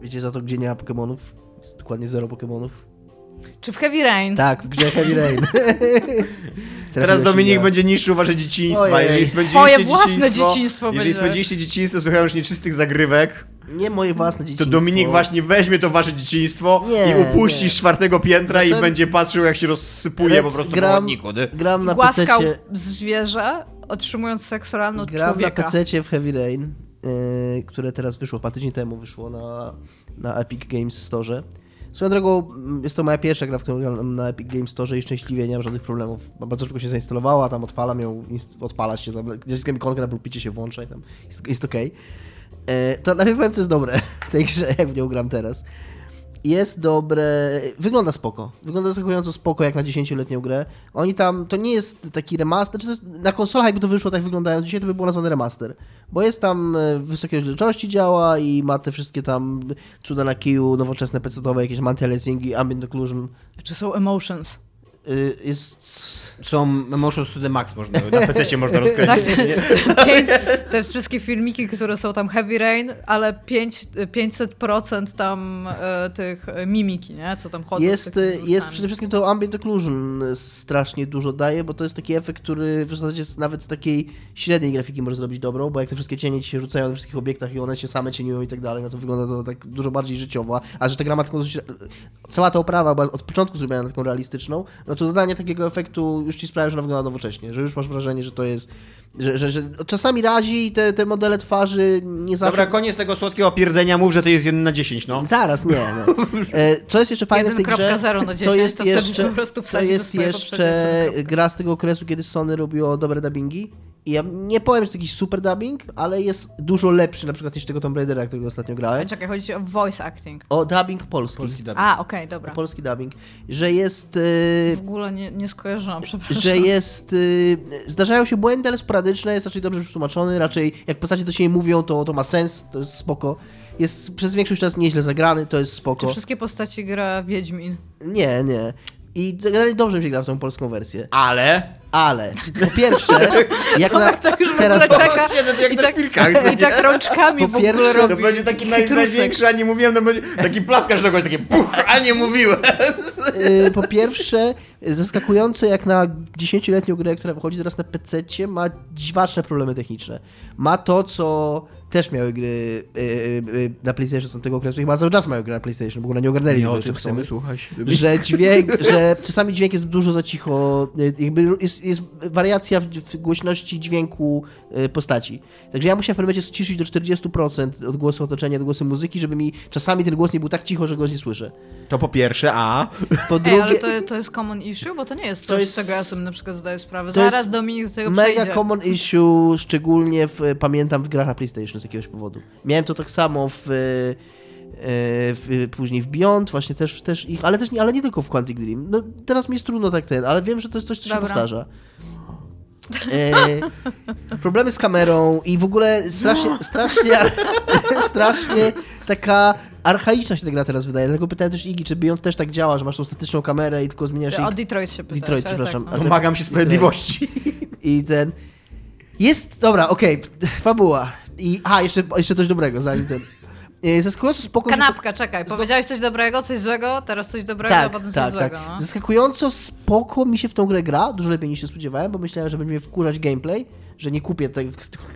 Wiecie za to, gdzie nie ma Pokemonów? Jest dokładnie zero Pokemonów. Czy w Heavy Rain? Tak, w grze Heavy Rain. Teraz Dominik będzie niszczył wasze dzieciństwa. Ojej. Jeżeli spędziliście Swoje własne dzieciństwo Jeżeli będzie. spędziliście dzieciństwo słuchając nieczystych zagrywek, Nie moje własne to dzieciństwo. Dominik właśnie weźmie to wasze dzieciństwo Nie, i upuści z czwartego piętra i będzie patrzył, jak się rozsypuje po prostu gram- po chodniku. nie? Gram na Głaskał zwierzę, otrzymując seks oralny od Gram człowieka. na PC w Heavy Rain, yy, które teraz wyszło, parę tydzień temu wyszło na, na Epic Games Store. Swoją drogą, jest to moja pierwsza gra, w którą gram na Epic Games Store i szczęśliwie nie mam żadnych problemów. Bardzo szybko się zainstalowała, tam odpalam ją, odpala się, tam naciskam ikonkę na pulpicie się włącza i tam jest, jest okej. E, To najpierw powiem, co jest dobre w tej grze, jak w nią gram teraz. Jest dobre, wygląda spoko. Wygląda zaskakująco spoko jak na 10-letnią grę. Oni tam, to nie jest taki remaster, to jest, na konsolach jakby to wyszło tak wyglądają dzisiaj, to by było nazwane remaster. Bo jest tam e, wysokiej rozdzielczości działa i ma te wszystkie tam cuda na kiju, nowoczesne PC-owe, jakieś anti-aliasingi, ambient occlusion. Czy są emotions? Y, Jest... Są Emotions to the Max, można, na PC można rozkręcić. Tak, pięć, jest wszystkie filmiki, które są tam Heavy Rain, ale pięć, 500% tam e, tych e, mimiki, nie? Co tam chodzą Jest, y, jest przede wszystkim to ambient occlusion strasznie dużo daje, bo to jest taki efekt, który w zasadzie nawet z takiej średniej grafiki może zrobić dobrą, bo jak te wszystkie cienie ci się rzucają na wszystkich obiektach i one się same cieniują i tak dalej, no to wygląda to tak dużo bardziej życiowo. A że ta gra ma taką dosyć, cała ta oprawa była od początku zrobiona na taką realistyczną, no to dodanie takiego efektu już ci sprawia, że ona wygląda nowocześnie, że już masz wrażenie, że to jest, że, że, że czasami razi te, te modele twarzy nie zawsze... Dobra, koniec tego słodkiego pierdzenia, mów, że to jest 1 na 10, no. Zaraz, nie. No. E, Co jest jeszcze fajne w tej grze? 1.0 na 10, to jest to jeszcze, po prostu to jest jeszcze gra z tego okresu, kiedy Sony robiło dobre dubbingi. I ja nie powiem, że to jakiś super dubbing, ale jest dużo lepszy na przykład niż tego Tomb Raidera, którego ostatnio grałem. Czekaj, chodzi o voice acting. O dubbing polski. Polski dubbing. A, okej, dobra. Polski dubbing. Że jest... W ogóle nie, nie skojarzyłam, przepraszam. że jest. y, zdarzają się błędy, ale sporadyczne, jest raczej dobrze przetłumaczony, raczej jak postacie do siebie mówią, to, to ma sens, to jest spoko. Jest przez większość czas nieźle zagrany, to jest Czy spoko. wszystkie postaci gra Wiedźmin? Nie, nie. I generalnie dobrze mi się gra w tą polską wersję. Ale... Ale po pierwsze, jak na Tak już teraz czeka Siedzę jak i na tak, szpilkach, i tak rączkami Po w ogóle pierwsze, robi. To będzie taki naj, największy, a nie mówiłem, to będzie taki plaskasz do kogoś, takie puch, a nie mówiłem. y, po pierwsze, zaskakujące jak na 10-letnią grę, która wychodzi teraz na PC, ma dziwaczne problemy techniczne. Ma to, co też miały gry y, y, y, na PlayStation z tamtego okresu i chyba cały czas mają gry na PlayStation, w ogóle nie ogarnęli tego jeszcze w Sony. słuchać. że dźwięk, że czasami dźwięk jest dużo za cicho, y, jakby jest, jest wariacja w, w głośności dźwięku y, postaci. Także ja musiałem w pewnym momencie ściszyć do 40% od głosu otoczenia do głosu muzyki, żeby mi czasami ten głos nie był tak cicho, że go nie słyszę. To po pierwsze, a... Po Ej, drugie, ale to, to jest common issue, bo to nie jest To coś, jest- z czego ja sobie na przykład zdaję sprawę. to Zaraz jest Dominik do tego mega przejdzie. common issue, szczególnie w, pamiętam w grach na PlayStation z jakiegoś powodu. Miałem to tak samo w, w, później w Beyond, właśnie też, też ich, ale też nie, ale nie tylko w Quantic Dream. No, teraz mi jest trudno tak ten, ale wiem, że to jest coś, co się Dobra. powtarza. E, problemy z kamerą i w ogóle strasznie, strasznie, strasznie taka archaiczna się ta gra teraz wydaje. Dlatego pytałem też Igi, czy Beyond też tak działa, że masz tą statyczną kamerę i tylko zmieniasz jej O Detroit się pytałeś, Detroit, przepraszam. Tak, no. Domagam się sprawiedliwości. i ten. Jest. Dobra, okej, fabuła. I. A, jeszcze, jeszcze coś dobrego, zanim ten. E, Zaskakująco spoko. że to- Kanapka, czekaj. Powiedziałeś coś dobrego, coś złego, teraz coś dobrego, a Tak, potem tak, coś tak. złego. no. Zaskakująco spoko mi się w tą grę gra, dużo lepiej niż się spodziewałem, bo myślałem, że będzie mnie wkurzać gameplay, że nie kupię tych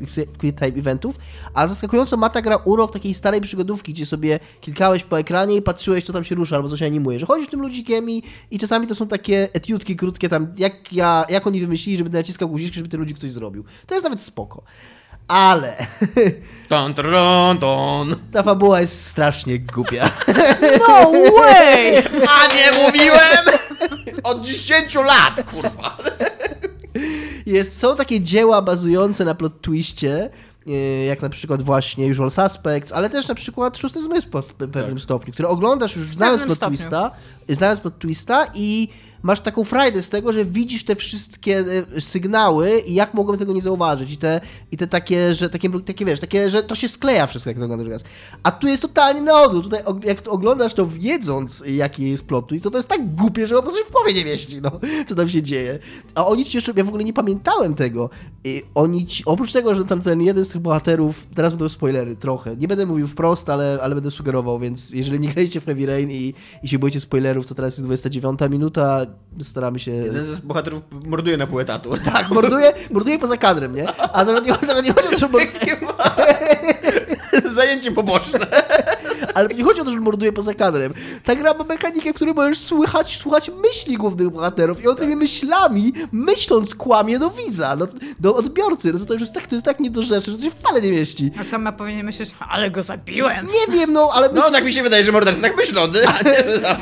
quick time eventów, a zaskakująco ma ta gra urok takiej starej przygodówki, gdzie sobie kilkałeś po ekranie i patrzyłeś, co tam się rusza albo co się animuje, że chodzisz tym ludzikiem i, i czasami to są takie etiutki krótkie tam, jak, ja, jak oni wymyślili, żeby naciskał guziczki, żeby ten ludzik ktoś zrobił. To jest nawet spoko. Ale Ton, ton, ton. ta fabuła jest strasznie głupia. No way! A nie mówiłem? Od 10 lat, kurwa. Jest, są takie dzieła bazujące na plot twiście, e, jak na przykład właśnie Usual Suspects, ale też na przykład Szósty Zmysł w pe- pewnym stopniu, które oglądasz już znając plot twista, znając plot twista i masz taką frajdę z tego, że widzisz te wszystkie e, sygnały i jak mogłem tego nie zauważyć i te, i te takie, że takie, takie wiesz, takie, że to się skleja wszystko, jak to oglądasz raz. A tu jest totalnie na odwrót. Tutaj jak to oglądasz to wiedząc, jaki jest plot twist, to to jest tak głupie, że po prostu w głowie nie mieści, no, co tam się dzieje. A oni ci jeszcze, ja w ogóle nie pamiętałem tego. I oni ci, oprócz tego, że tam ten jeden z tych bohaterów, teraz będą spoilery trochę, nie będę mówił wprost, ale, ale będę sugerował, więc jeżeli nie graliście w Heavy Rain i, i się boicie spoilerów, to teraz jest 29 minuta, staramy się... Jeden z bohaterów morduje na pół etatu. Tak, morduje, morduje poza kadrem, nie? A nawet nie, nawet nie chodzi o to, że morduje, Zajęcie poboczne. ale to nie chodzi o to, że morduje poza kadrem. Ta gra ma mechanikę, w której możesz słuchać, słuchać myśli głównych bohaterów i on tymi myślami, myśląc, kłamie do widza, no, do odbiorcy. No to, to, już jest tak, to jest tak niedorzeczne, że to się w pale nie mieści. A sama powinien myśleć, ale go zabiłem. Nie wiem, no, ale No, tak mi się wydaje, że mordercy tak myślą.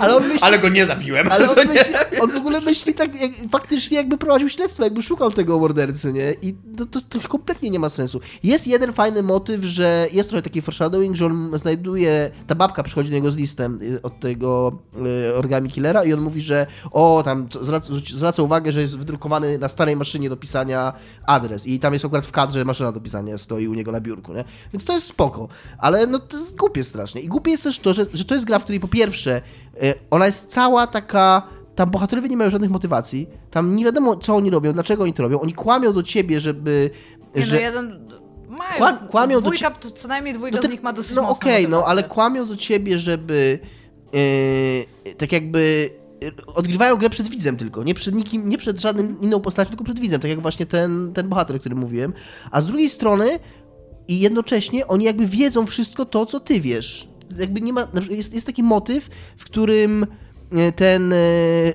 Ale on myśli- Ale go nie zabiłem. Ale on, nie? myśli, on w ogóle myśli tak, jak, faktycznie jakby prowadził śledztwo, jakby szukał tego mordercy, nie? I to, to, to kompletnie nie ma sensu. Jest jeden fajny motyw, że jest trochę taki foreshadowing, że on znajduje, ta babka przychodzi do niego z listem y, od tego y, origami killera i on mówi, że o, tam zwraca, zwraca uwagę, że jest wydrukowany na starej maszynie do pisania adres i tam jest akurat w kadrze maszyna do pisania stoi u niego na biurku, nie? Więc to jest spoko, ale no to jest głupie strasznie. I głupie jest też to, że, że to jest gra, w której po pierwsze y, ona jest cała taka tam bohaterowie nie mają żadnych motywacji. Tam nie wiadomo, co oni robią, dlaczego oni to robią. Oni kłamią do ciebie, żeby. Nie, że... no jeden... Mają. Kła- kłamią do dwójka, to co najmniej dwójka No z nich ma dosyć No okej, no motywację. ale kłamią do ciebie, żeby. Yy, tak jakby. yy, Odgrywają grę przed widzem tylko, nie przed nikim, nie przed żadnym inną postacią, tylko przed widzem, tak jak właśnie ten, ten bohater, o którym mówiłem. A z drugiej strony i jednocześnie oni jakby wiedzą wszystko to, co ty wiesz. Jakby nie ma, jest, jest taki motyw, w którym e, ten e,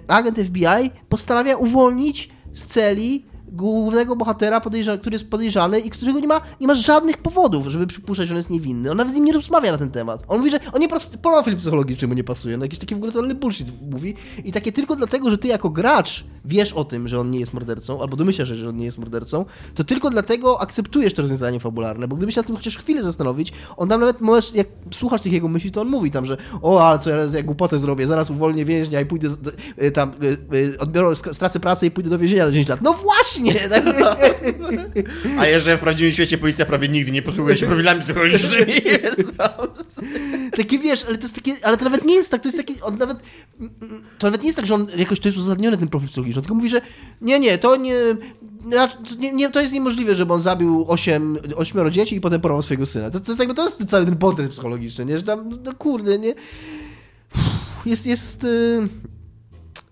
agent FBI postanawia uwolnić z celi głównego bohatera, podejrza- który jest podejrzany i którego nie ma, nie ma żadnych powodów, żeby przypuszczać, że on jest niewinny. On nawet z nim nie rozmawia na ten temat. On mówi, że on nie profil psychologiczny mu nie pasuje. No jakiś taki w ogóle totalny bullshit mówi. I takie tylko dlatego, że ty jako gracz wiesz o tym, że on nie jest mordercą, albo domyślasz się, że on nie jest mordercą, to tylko dlatego akceptujesz to rozwiązanie fabularne, bo gdybyś się na tym chociaż chwilę zastanowić, on tam nawet możesz, jak słuchasz tych jego myśli, to on mówi tam, że o, ale co ja, ja głupotę zrobię, zaraz uwolnię więźnia i pójdę do, y, tam, y, y, odbiorę, stracę pracę i pójdę do więzienia na 10 lat. No właśnie! Tak? A jeszcze w prawdziwym świecie policja prawie nigdy nie posługuje się profilami psychologicznymi. Takie wiesz, ale to jest takie, ale to nawet nie jest tak, to jest takie, on nawet, to nawet nie jest tak, że on jakoś to jest uzasadniony ten profil psychologiczny, on tylko mówi, że nie, nie, to nie, to, nie, nie, to jest niemożliwe, żeby on zabił osiem, ośmioro dzieci i potem porwał swojego syna. To, to jest jakby, to jest cały ten portret psychologiczny, nie, że tam, no kurde, nie, jest, jest, y,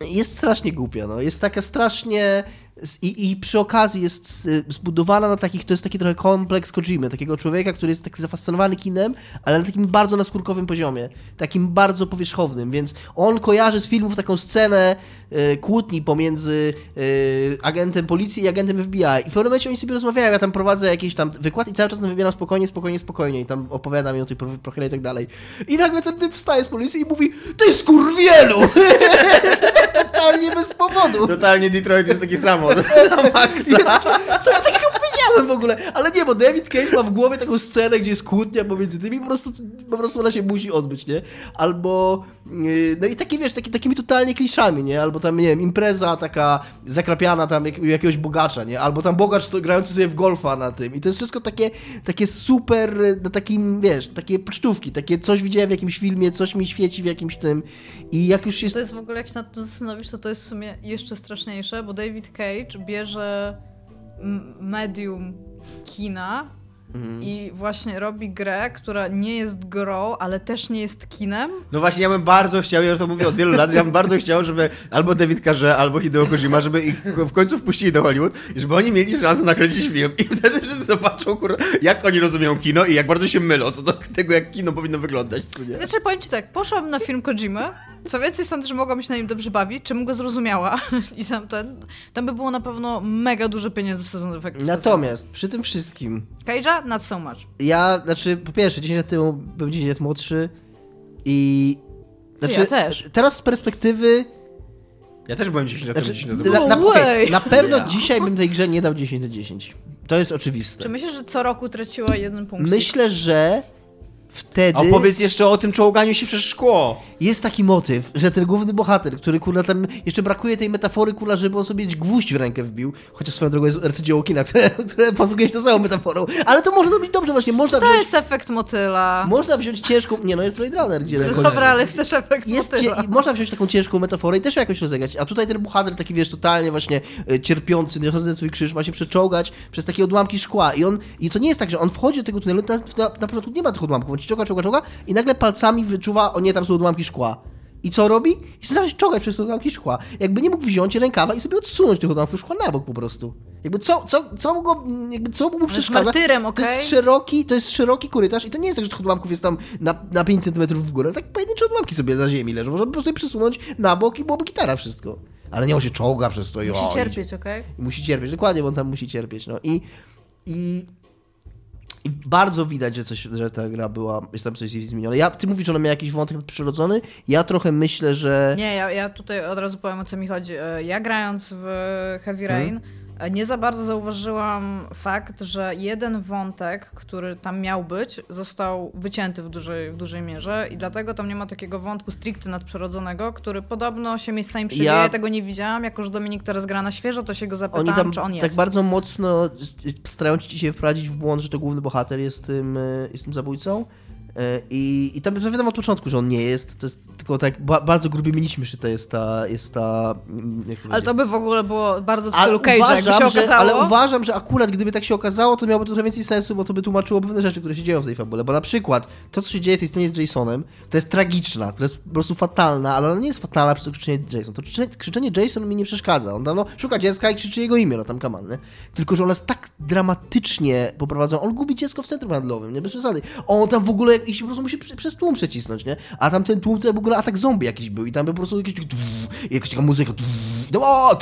jest strasznie głupia, no. Jest taka strasznie... I, I przy okazji jest y, zbudowana na takich, to jest taki trochę kompleks Kojimy, takiego człowieka, który jest taki zafascynowany kinem, ale na takim bardzo naskórkowym poziomie, takim bardzo powierzchownym, więc on kojarzy z filmów taką scenę kłótni pomiędzy y, agentem policji i agentem FBI i w pewnym momencie oni sobie rozmawiają, ja tam prowadzę jakiś tam wykład i cały czas wybieram spokojnie, spokojnie, spokojnie i tam opowiadam mi o tej pro- prochyle i tak dalej. I nagle ten typ wstaje z policji i mówi, ty skurwielu! Totalnie bez powodu. Totalnie Detroit jest taki samo. Na maksa. Co ja takiego w ogóle? Ale nie, bo David Cage ma w głowie taką scenę, gdzie jest kłótnia pomiędzy tymi po prostu, po prostu ona się musi odbyć, nie? Albo, yy, no i takie, wiesz, taki, takimi totalnie kliszami, nie? Albo tam, nie wiem, impreza taka zakrapiana tam jak, jakiegoś bogacza, nie? Albo tam bogacz grający sobie w golfa na tym. I to jest wszystko takie, takie super, y, na takim, wiesz, takie pocztówki, takie coś widziałem w jakimś filmie, coś mi świeci w jakimś tym i jak już jest... To jest w ogóle, jak się nad tym zastanowisz, to to jest w sumie jeszcze straszniejsze, bo David Cage bierze medium kina Mhm. i właśnie robi grę, która nie jest grą, ale też nie jest kinem. No właśnie, ja bym bardzo chciał, ja to mówię od wielu lat, że ja bym bardzo chciał, żeby albo David Carze, albo Hideo Kojima, żeby ich w końcu wpuścili do Hollywood i żeby oni mieli szansę nakręcić film i wtedy wszyscy zobaczą, kur... jak oni rozumieją kino i jak bardzo się mylą co do tego, jak kino powinno wyglądać, co nie? Znaczy, powiem ci tak, poszłam na film Kojimy, co więcej sądzę, że mogłam się na nim dobrze bawić, czym go zrozumiała i tam ten, tam by było na pewno mega dużo pieniędzy w sezon efektów Natomiast przy tym wszystkim Cage'a? Not so much. Ja, znaczy, po pierwsze, 10 lat temu byłem 10 lat młodszy i... Znaczy, Ja też. Teraz z perspektywy... Ja też byłem 10 lat temu Znaczy, 10 lat na, temu. na, No okej, way. na pewno Ja. dzisiaj bym tej grze nie dał 10 na 10. To jest oczywiste. Czy myślisz, że co roku traciła jeden punkt? Myślę, że wtedy A opowiedz jeszcze o tym czołganiu się przez szkło. jest taki motyw, że ten główny bohater, który kurna tam jeszcze brakuje tej metafory, kurna, żeby on sobie gwóźdź w rękę wbił, chociaż swoją drogą jest arcydzieło kina, które, które posługuje się tą samą metaforą, ale to może zrobić dobrze właśnie, można To wziąć, jest efekt motyla. można wziąć ciężką, nie no jest Blade Runner, gdzie ręką Dobra, ale jest też efekt jest motyla. cie, można wziąć taką ciężką metaforę i też ją jakoś rozegrać. A tutaj ten bohater taki, wiesz, totalnie właśnie e, cierpiący, niosący swój krzyż, ma się przeczołgać przez takie odłamki szkła. I on, i to nie jest tak, że on wchodzi do tego tunelu, na, na, na początku nie ma tych odłamków, on ci czołga, czołga, czołga i nagle palcami wyczuwa, o nie, tam są odłamki szkła. I co robi? I zaczyna się czołgać przez te odłamki szkła. Jakby nie mógł wziąć rękawa i sobie odsunąć tych odłamków szkła na bok po prostu. Jakby co, co, co mu go, jakby co mu przeszkadza? martyrem, To okej? jest szeroki, to jest szeroki korytarz i to nie jest tak, że tych odłamków jest tam na, na 5 cm w górę, tak pojedyncze odłamki sobie na ziemi leżą. Można po prostu je przesunąć na bok i byłoby gitara wszystko. Ale nie on się czołga przez to i o, Musi idzie. cierpieć, okej? I musi cierpieć, dokładnie, bo on tam musi cierpieć. No i, i, i bardzo widać, że, coś, że ta gra była, jest tam coś zmienione. Ja, ty mówisz, że ona miała jakiś wątek przyrodzony, ja trochę myślę, że... Nie, ja, ja tutaj od razu powiem o co mi chodzi. E, Ja grając w Heavy Mhm. Rain e, nie za bardzo zauważyłam fakt, że jeden wątek, który tam miał być, został wycięty w dużej, w dużej mierze i dlatego tam nie ma takiego wątku stricte nadprzyrodzonego, który podobno się miejscami przewija. Ja- Ja tego nie widziałam. Jako, że Dominik teraz gra na świeżo, to się go zapytałam, Oni tam czy on jest. tak bardzo mocno starają ci się wprowadzić w błąd, że to główny bohater jest tym, e, jest tym zabójcą. E, I, I tam wiadomo od początku, że on nie jest. To jest tylko tak ba, bardzo grubymi nićmi szyta jest ta. Jest ta mm, Ale to by w ogóle było bardzo w Ale stylu Cage'a, jakby się że, okazało. ale uważam, że akurat gdyby tak się okazało, to miałoby to trochę więcej sensu, bo to by tłumaczyło pewne rzeczy, które się dzieją w tej fabule. Bo na przykład to, co się dzieje w tej scenie z Jasonem, to jest tragiczna, to jest po prostu fatalna, ale ona nie jest fatalna przez to krzyczenie Jason. To krzycze- krzyczenie Jason mi nie przeszkadza. On tam no, szuka dziecka i krzyczy jego imię, no tam kaman, nie? Tylko, że ona jest tak dramatycznie poprowadzona. On gubi dziecko w centrum handlowym, nie? Bez przesady. On tam w ogóle i się po prostu musi prze- przez tłum przecisnąć, nie? A tam ten tłum to w ogóle atak zombie jakiś był i tam po prostu jakiś i jakaś taka muzyka i tam, o,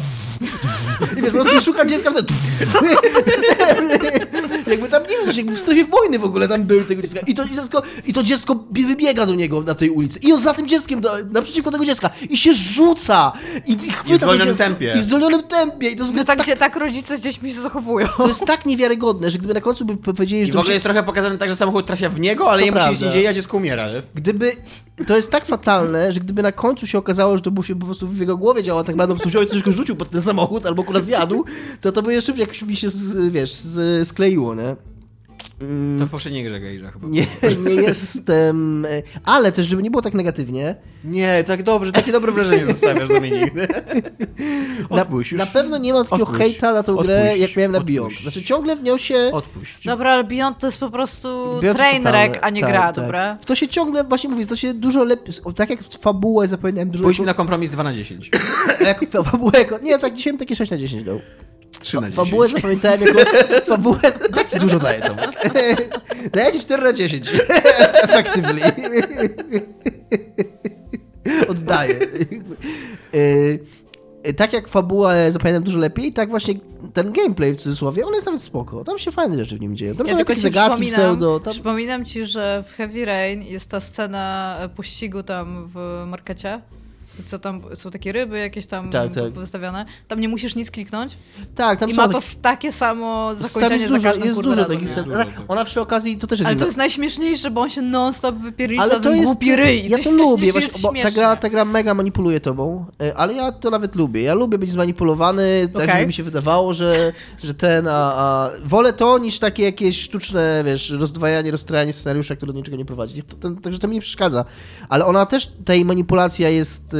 i wiesz, po prostu szuka dziecka w centrum. Jakby tam, nie wiem, coś jakby w strefie wojny w ogóle tam był tego dziecka. I to dziecko, i to dziecko bie- wybiega do niego na tej ulicy. I on za tym dzieckiem, do, naprzeciwko tego dziecka. I się rzuca. I, i chwyta I w zwolnionym dziecko. tempie. I w zwolnionym tempie. I to jest w ogóle No tak, tak, gdzie tak rodzice z dziećmi się zachowują. to jest tak niewiarygodne, że gdyby na końcu by powiedzieli, że I w ogóle się- jest trochę pokazane tak, że samochód trafia w niego, ale To jemu się nic prawda. nie dzieje, a dziecko umiera. Gdyby. To jest tak fatalne, że gdyby na końcu się okazało, że to mu się po prostu w jego głowie działa, tak naprawdę po prostu i troszkę rzucił pod ten samochód albo akurat zjadł, to to by jeszcze jakoś mi się, z, wiesz, z, skleiło, nie? Mm, To w poprzedniej grze Gage'a chyba. nie, nie jestem... e, Ale też, żeby nie było tak negatywnie, Nie, tak dobrze, takie dobre wrażenie zostawiasz, Dominik. na, Odpuść już. na pewno nie mam takiego Odpuść. hejta na tą grę, Odpuść. jak miałem na Odpuść. Beyond. Znaczy ciągle w nią się... Odpuść. Dobra, ale Beyond to jest po prostu Beyond train totalny. wreck, a nie Tak, gra, tak. dobra? W to się ciągle, właśnie mówię, to się dużo lepiej, tak jak fabułę zapamiętałem dużo Pójdźmy na kompromis 2 na 10. jak fabułę, jako, nie, tak dzisiaj takie 6 na 10 dał. 3 na 10. Fabułę zapamiętałem jako fabułę, tak ci dużo daje Tomek. Daję ci 4 na 10. Effectively. Oddaję. Y, y, Tak jak fabułę zapamiętam dużo lepiej, tak właśnie ten gameplay w cudzysłowie, on jest nawet spoko. Tam się fajne rzeczy w nim dzieją. Tam Ja są takie zagadki przypominam, pseudo. Tam... przypominam ci, że w Heavy Rain jest ta scena e, pościgu tam w markecie. Co tam, są takie ryby jakieś tam Tak, tak. wystawione. Tam nie musisz nic kliknąć. Tak, tam I są ma takie- to s- takie samo zakończenie jest za dużo, jest dużo razem, takich scen. Tak. Ona przy okazji, to też jest Ale inna- to jest najśmieszniejsze, bo on się non-stop wypiernicza Ale to jest. głupi ryj. Ja to lubię, właśnie, bo ta gra, ta gra mega manipuluje tobą, y, ale ja to nawet lubię. Ja lubię być zmanipulowany, tak Okej. żeby mi się wydawało, że, że ten, a, a wolę to niż takie jakieś sztuczne, wiesz, rozdwajanie, rozstrajanie scenariusza, które do niczego nie prowadzi. To, to, także to mi nie przeszkadza. Ale ona też, ta jej manipulacja jest.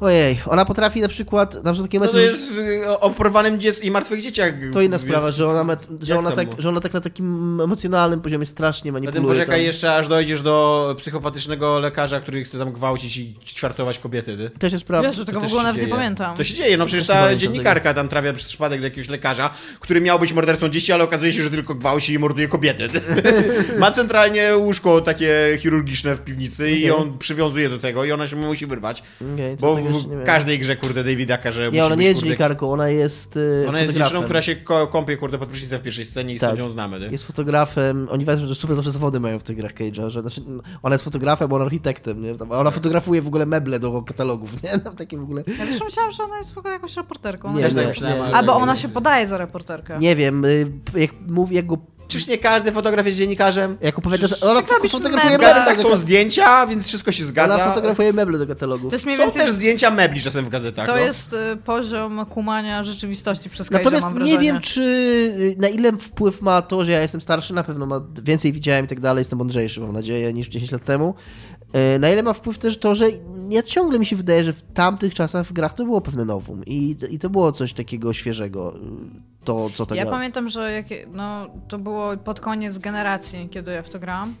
Ojej, ona potrafi na przykład, na przykład takie No to jest w o porwanym dziec i martwych dzieciach. to inna Więc- sprawa, że ona, met, że, ona to tak, było? że ona tak na takim emocjonalnym poziomie strasznie Na tym manipuluje. poczekaj tam. jeszcze, aż dojdziesz do psychopatycznego lekarza, który chce tam gwałcić i ćwiartować kobiety. Ty. Też jest prawda. Jezu, tego w też ogóle nawet nie pamiętam. To się dzieje, no przecież ta dziennikarka tam trafia przez przypadek do jakiegoś lekarza, który miał być mordercą dzieci, ale okazuje się, że tylko gwałci i morduje kobiety. Ma centralnie łóżko takie chirurgiczne w piwnicy i Okej. on przywiązuje do tego i ona się musi wyrwać. To Bo w nie każdej grze, kurde, Davida każe Nie, ona musi nie być, jest dziennikarką, ona jest y, Ona jest dziewczyną, która się kąpie, kurde, pod prysznicem w pierwszej scenie i Tak. stąd ją znamy. Ty. Jest fotografem, oni wiedzą, że super zawsze zawody mają w tych grach Cage'a, że znaczy, no, ona jest fotografem, bo ona architektem, nie? Tam, ona fotografuje w ogóle meble do katalogów, nie? Tam takie w ogóle... Ja też myślałam, że ona jest w ogóle jakąś reporterką. Nie, jest- tak myślałem, ale Albo tak ona nie się podaje za reporterkę. Nie wiem, y, jak mówi, jak go... Czyż nie każdy fotograf jest dziennikarzem? Jak opowiada, Przecież ona robisz fotografuje meble. W gazetach są zdjęcia, więc wszystko się zgadza. ona fotografuje meble do katalogów. To jest mniej Są więcej... też zdjęcia mebli czasem w gazetach. To no. jest y, poziom kumania rzeczywistości przez Cage'a, Natomiast mam nie wrażenie. wiem, czy y, na ile wpływ ma to, że ja jestem starszy, na pewno ma więcej widziałem i tak dalej, jestem mądrzejszy, mam nadzieję, niż 10 lat temu. Y, Na ile ma wpływ też to, że ja ciągle mi się wydaje, że w tamtych czasach w grach to było pewne nowum i, i to było coś takiego świeżego, to co Ja pamiętam, że jakie, no, to było pod koniec generacji, kiedy ja w to grałam.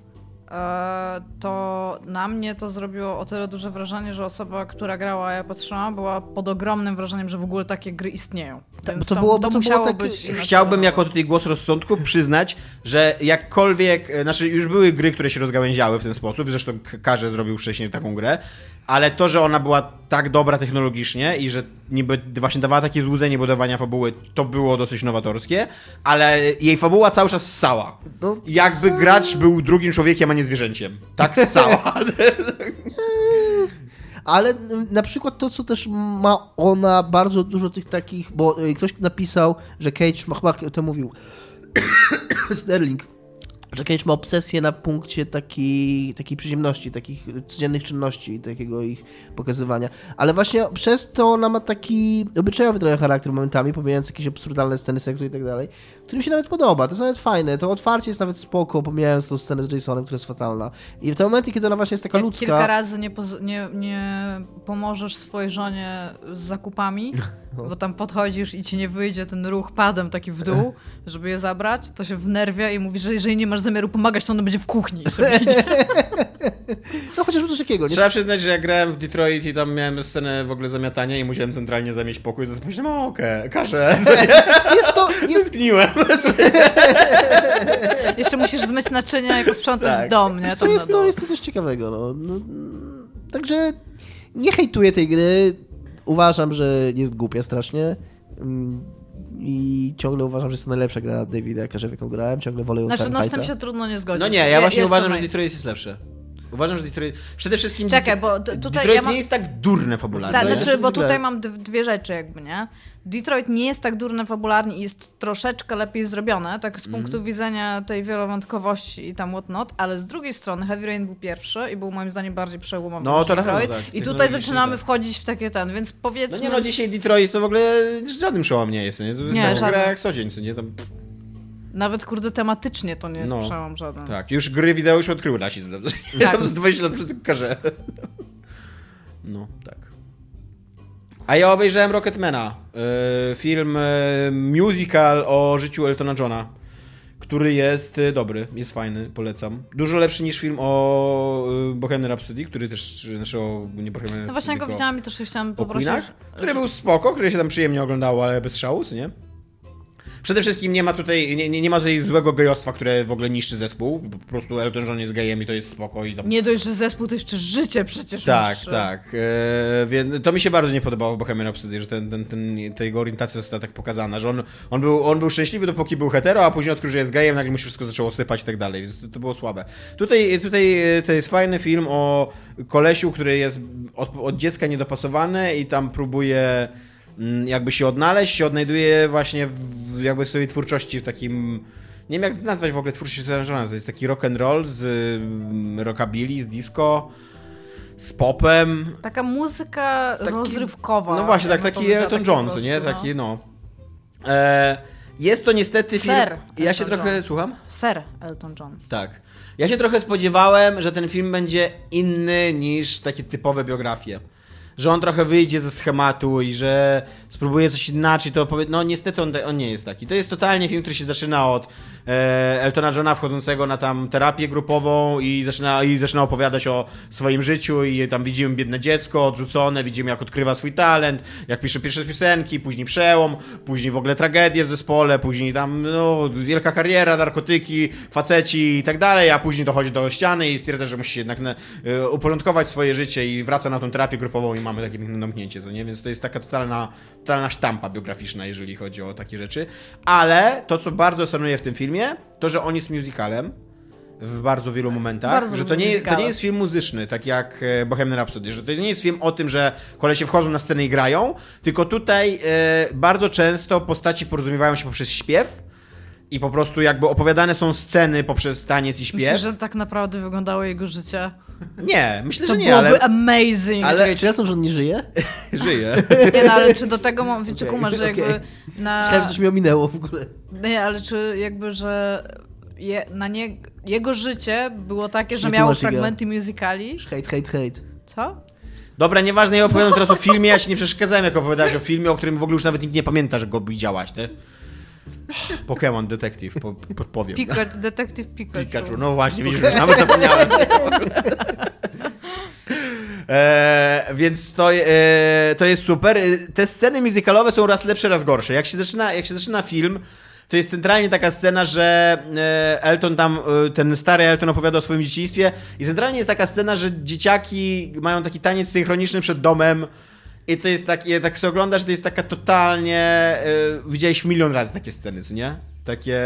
E, to na mnie to zrobiło o tyle duże wrażenie, że osoba, która grała, a ja patrzyłam, była pod ogromnym wrażeniem, że w ogóle takie gry istnieją. Tak, Więc bo to było- to było musiało takie- być... Chciałbym jako tutaj głos rozsądku przyznać, że jakkolwiek, znaczy już były gry, które się rozgałęziały w ten sposób, zresztą Karze zrobił wcześniej taką grę, ale to, że ona była tak dobra technologicznie i że niby właśnie dawała takie złudzenie budowania fabuły, to było dosyć nowatorskie, ale jej fabuła cały czas ssała. No, Jakby gracz był drugim człowiekiem, a nie zwierzęciem. Tak ssała. Ale y, na przykład to, co też ma ona bardzo dużo tych takich, bo y, ktoś napisał, że Cage chyba to mówił Sterling, że Cage ma obsesję na punkcie takiej, takiej przyziemności, takich codziennych czynności, takiego ich pokazywania. Ale właśnie przez to ona ma taki obyczajowy trochę charakter momentami, pomijając jakieś absurdalne sceny seksu i tak dalej, który mi się nawet podoba. To jest nawet fajne. To otwarcie jest nawet spoko, pomijając tą scenę z Jasonem, która jest fatalna. I te momenty, kiedy ona właśnie jest taka Jak ludzka... kilka razy nie, nie, nie pomożesz swojej żonie z zakupami, No. bo tam podchodzisz i ci nie wyjdzie ten ruch padem taki w dół, żeby je zabrać, to się wnerwia i mówisz, że jeżeli nie masz zamiaru pomagać, to ona będzie w kuchni. No chociażby coś takiego, nie? Trzeba przyznać, że jak grałem w Detroit i tam miałem scenę w ogóle zamiatania i musiałem centralnie zamieść pokój, to pomyślałem, o okej, każę. Jest to, jest, Tęskniłem. Jeszcze musisz zmyć naczynia i posprzątać Tak. dom, nie? Tam jest, to, dół. jest to coś ciekawego, no. no także nie hejtuję tej gry. Uważam, że jest głupia strasznie. Mm, I ciągle uważam, że jest to najlepsza gra Davida, jaka w jaką grałem. Ciągle wolę ją Znaczy, no z tym się trudno nie zgodzić. No nie, ja właśnie jest uważam, że Detroit jest lepsze. Uważam, że Detroit... Przede wszystkim... Czekaj, bo tutaj Detroit ja mam- nie jest tak durne fabularnie. Tak, znaczy, bo tutaj mam dwie rzeczy jakby, nie? Detroit nie jest tak durne fabularnie i jest troszeczkę lepiej zrobione, tak z punktu Mhm. widzenia tej wielowątkowości i tam whatnot, ale z drugiej strony Heavy Rain był pierwszy i był moim zdaniem bardziej przełomowy No, niż to Detroit. pewno tak. I tutaj zaczynamy tak. wchodzić w takie ten, więc No powiedzmy... nie no, dzisiaj Detroit to w ogóle żadnym przełom nie jest, nie? To jest Nie, gra jak co dzień, co nie? Tam... Nawet kurde tematycznie to nie jest No. przełom żaden. Tak, już gry wideo już odkryły rasizm. Tak. Tak. Z 20 lat przed karze. No, tak. A ja obejrzałem Rocketmana. Yy, film yy, musical o życiu Eltona Johna, który jest yy, dobry, jest fajny, polecam. Dużo lepszy niż film o Bohemian Rhapsody, który też, znaczy o, nie Bohemian No właśnie go widziałam i też chciałam poprosić. Queenach, który był spoko, który się tam przyjemnie oglądało, ale bez szału, nie? Przede wszystkim nie ma tutaj, nie, nie, ma tutaj złego gejostwa, które w ogóle niszczy zespół. Po prostu Elton John jest gejem i to jest spoko i tam... Nie dość, że zespół to jeszcze życie przecież Tak, tak. E, więc to mi się bardzo nie podobało w Bohemian Rhapsody, że ten, ten, ten, ta jego orientacja została tak pokazana, że on, on, był, on był szczęśliwy dopóki był hetero, a później odkrył, że jest gejem, nagle mu się wszystko zaczęło sypać i tak dalej, więc to, to było słabe. Tutaj, tutaj e, to jest fajny film o kolesiu, który jest od, od dziecka niedopasowany i tam próbuje jakby się odnaleźć, się odnajduje właśnie w, jakby w swojej twórczości w takim... Nie wiem jak nazwać w ogóle twórczość Johna, to jest taki rock and roll z mm, rockabilly, z disco, z popem, Taka muzyka rozrywkowa. no właśnie, tak, taki Elton tak John, prostu, nie? no. Taki, no. E, jest to niestety film... Sir Ja się Elton trochę... John. Słucham? Sir Elton John. Tak. Ja się trochę spodziewałem, że ten film będzie inny niż takie typowe biografie. Że on trochę wyjdzie ze schematu i że spróbuje coś inaczej, to opowie... No niestety on, on nie jest taki. To jest totalnie film, który się zaczyna od Eltona Johna wchodzącego na tam terapię grupową i zaczyna, i zaczyna opowiadać o swoim życiu i tam widzimy biedne dziecko odrzucone, widzimy jak odkrywa swój talent, jak pisze pierwsze piosenki, później przełom, później w ogóle tragedie w zespole, później tam no, wielka kariera, narkotyki, faceci i tak dalej, a później dochodzi do ściany i stwierdza, że musi jednak na, e, uporządkować swoje życie i wraca na tą terapię grupową i mamy takie domknięcie, to nie? Więc to jest taka totalna, totalna sztampa biograficzna, jeżeli chodzi o takie rzeczy. Ale to, co bardzo szanuję w tym filmie, to, że on jest musicalem w bardzo wielu momentach, Bardzo że to nie, to nie jest film muzyczny, tak jak e, Bohemian Rhapsody, że to nie jest film o tym, że kolesie wchodzą na scenę i grają, tylko tutaj e, bardzo często postaci porozumiewają się poprzez śpiew i po prostu jakby opowiadane są sceny poprzez taniec i śpiew. Myślisz, że tak naprawdę wyglądało jego życie? Nie, myślę, To że nie, byłoby ale amazing. Ale- Czekaj, czy Elton John nie żyje? żyje. Nie no, ale czy do tego, mam- czy kumasz, że jakby na... Myślałem, że coś mi ominęło w ogóle. Nie, ale czy jakby, że je, na nie, jego życie było takie, że miało fragmenty musicali? Hate, hate, hate. Co? Dobra, nieważne, ja opowiadam teraz o filmie, ja ci nie przeszkadzałem, jak opowiadałeś o filmie, o którym w ogóle już nawet nikt nie pamięta, że go widziałaś, nie? Pokémon Detective, po, podpowiem. Pika, detektyw Pikachu. Pikachu, no właśnie, widzisz, już nawet zapomniałem. E, więc to, e, to jest super. E, Te sceny musicalowe są raz lepsze, raz gorsze. Jak się zaczyna, jak się zaczyna film, to jest centralnie taka scena, że e, Elton tam, e, ten stary Elton opowiada o swoim dzieciństwie i centralnie jest taka scena, że dzieciaki mają taki taniec synchroniczny przed domem i to jest takie, tak się oglądasz, to jest taka totalnie, e, widziałeś milion razy takie sceny, co nie? Takie,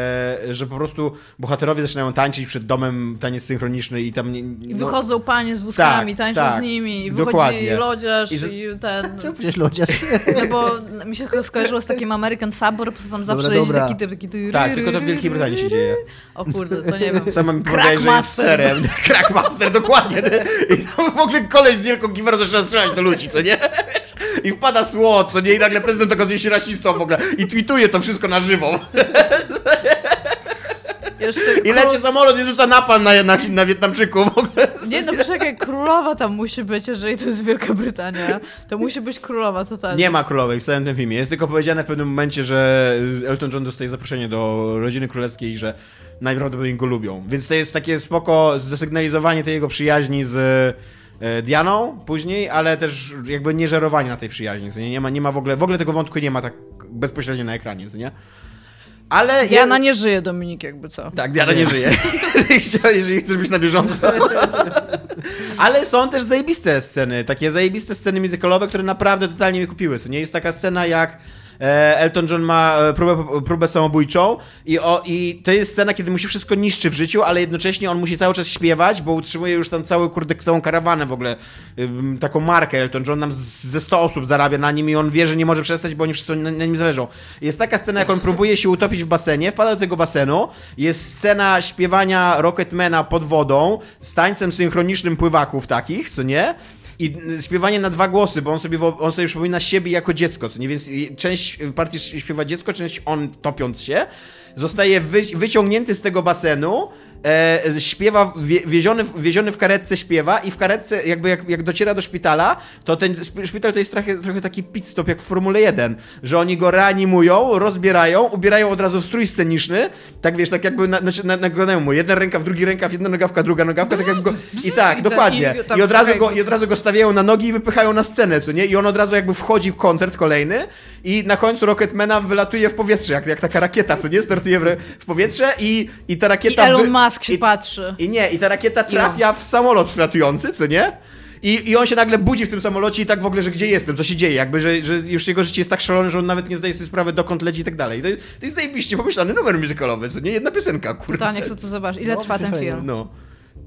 że po prostu bohaterowie zaczynają tańczyć przed domem, taniec synchroniczny i tam... Nie, I no- wychodzą panie z wózkami, Tak, tańczą tak. z nimi, i wychodzi Dokładnie. lodziarz I i, z- ten... Czemu powiedziałeś lodziarz? No bo mi się tylko skojarzyło z takim American Suburb, po tam zawsze Dobra, jest dobra. taki typ, taki... ty- Tak, tylko to w Wielkiej Brytanii się dzieje. O kurde, to nie wiem. Sama mi powiedziałeś, że jest Crackmaster. serem. Crackmaster, dokładnie. I w ogóle koleś z wielką giwerą zaczyna strzelać do ludzi, co nie? I wpada słod, co nie? I nagle prezydent okazuje się rasistą w ogóle. I tweetuje to wszystko na żywo. Jeszcze I leci samolot i rzuca napad na, na, na Wietnamczyków w ogóle. Nie no, czekaj, królowa tam musi być, jeżeli to jest Wielka Brytania. To musi być królowa totalnie. Nie ma królowej w całym tym filmie. Jest tylko powiedziane w pewnym momencie, że Elton John dostaje zaproszenie do rodziny królewskiej i że najprawdopodobniej go lubią. Więc to jest takie spoko zasygnalizowanie tej jego przyjaźni z Dianą później, ale też jakby nie żerowanie na tej przyjaźni. co Nie, nie, ma, nie ma w ogóle, w ogóle tego wątku nie ma tak bezpośrednio na ekranie, co nie? Ale Diana nie żyje, Dominik, jakby co. tak, Diana nie żyje. jeżeli, chcesz być na bieżąco. Ale są też zajebiste sceny, takie zajebiste sceny muzykalowe, które naprawdę totalnie mnie kupiły. Co nie jest taka scena jak e, Elton John ma e, próbę, próbę samobójczą i, o, i to jest scena, kiedy mu się wszystko niszczy w życiu, ale jednocześnie on musi cały czas śpiewać, bo utrzymuje już tam cały, kurde, całą karawanę w ogóle, ym, taką markę Elton John nam ze 100 osób zarabia na nim i on wie, że nie może przestać, bo oni wszyscy na, na nim zależą. Jest taka scena, jak on próbuje się utopić w basenie, wpada do tego basenu, jest scena śpiewania Rocketmana pod wodą z tańcem synchronicznym pływaków takich, co nie? I śpiewanie na dwa głosy, bo on sobie, on sobie przypomina siebie jako dziecko, co nie? Więc część partii śpiewa dziecko, część on topiąc się, zostaje wy, wyciągnięty z tego basenu, e, śpiewa, wie, wieziony, w- wieziony w karetce śpiewa i w karetce jakby jak, jak dociera do szpitala, to ten szpital to jest trochę, trochę taki pit stop jak w Formule 1, że oni go reanimują, rozbierają, ubierają od razu w strój sceniczny, tak wiesz, tak jakby na, na, nagranają mu jedna ręka w drugi rękaw, jedna nogawka, druga nogawka, tak jakby go, i tak, i dokładnie, i i od razu go, i od razu go stawiają na nogi i wypychają na scenę, co nie? I on od razu jakby wchodzi w koncert kolejny i na końcu Rocketmana wylatuje w powietrze, jak, jak taka rakieta, co nie? Startuje w, w powietrze i, i ta I rakieta... Elon wy- Musk się i, patrzy. I nie, i ta rakieta trafia w samolot przelatujący, co nie? I, I on się nagle budzi w tym samolocie i tak w ogóle, że gdzie jestem, co się dzieje, jakby, że, że już jego życie jest tak szalone, że on nawet nie zdaje sobie sprawy, dokąd leci i tak dalej. To, to jest zajebiście pomyślany numer muzykalowy, co nie? Jedna piosenka, kurde. Totalnie chcę to zobaczyć. Ile No, trwa ten fajnie. film? No.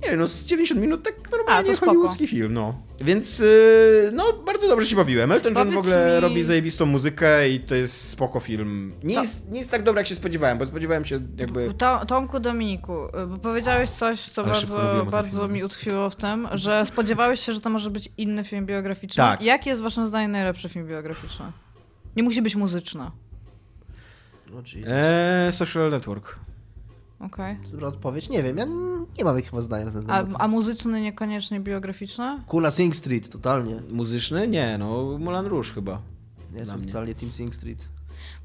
Nie no, z 90 minut tak normalnie A, to hollywoodzki film, no. Więc, yy, no, bardzo dobrze się bawiłem. Elton John w ogóle mi- robi zajebistą muzykę i to jest spoko film. Nie, To- jest, nie jest tak dobry, jak się spodziewałem, bo spodziewałem się jakby... To, Tomku Dominiku, y, bo powiedziałeś coś, co Ale bardzo, bardzo mi utkwiło w tym, że spodziewałeś się, że to może być inny film biograficzny. Tak. Jaki jest waszym zdaniem najlepszy film biograficzny? Nie musi być muzyczny. No, czyli- Eee, social Network. Okej. Dobra odpowiedź? Nie wiem, ja nie mam chyba zdania na ten A, temat. a muzyczny niekoniecznie biograficzny? Kula Sing Street, totalnie. Muzyczny? Nie, no, Moulin Rouge chyba. Nie, to totalnie Team Sing Street.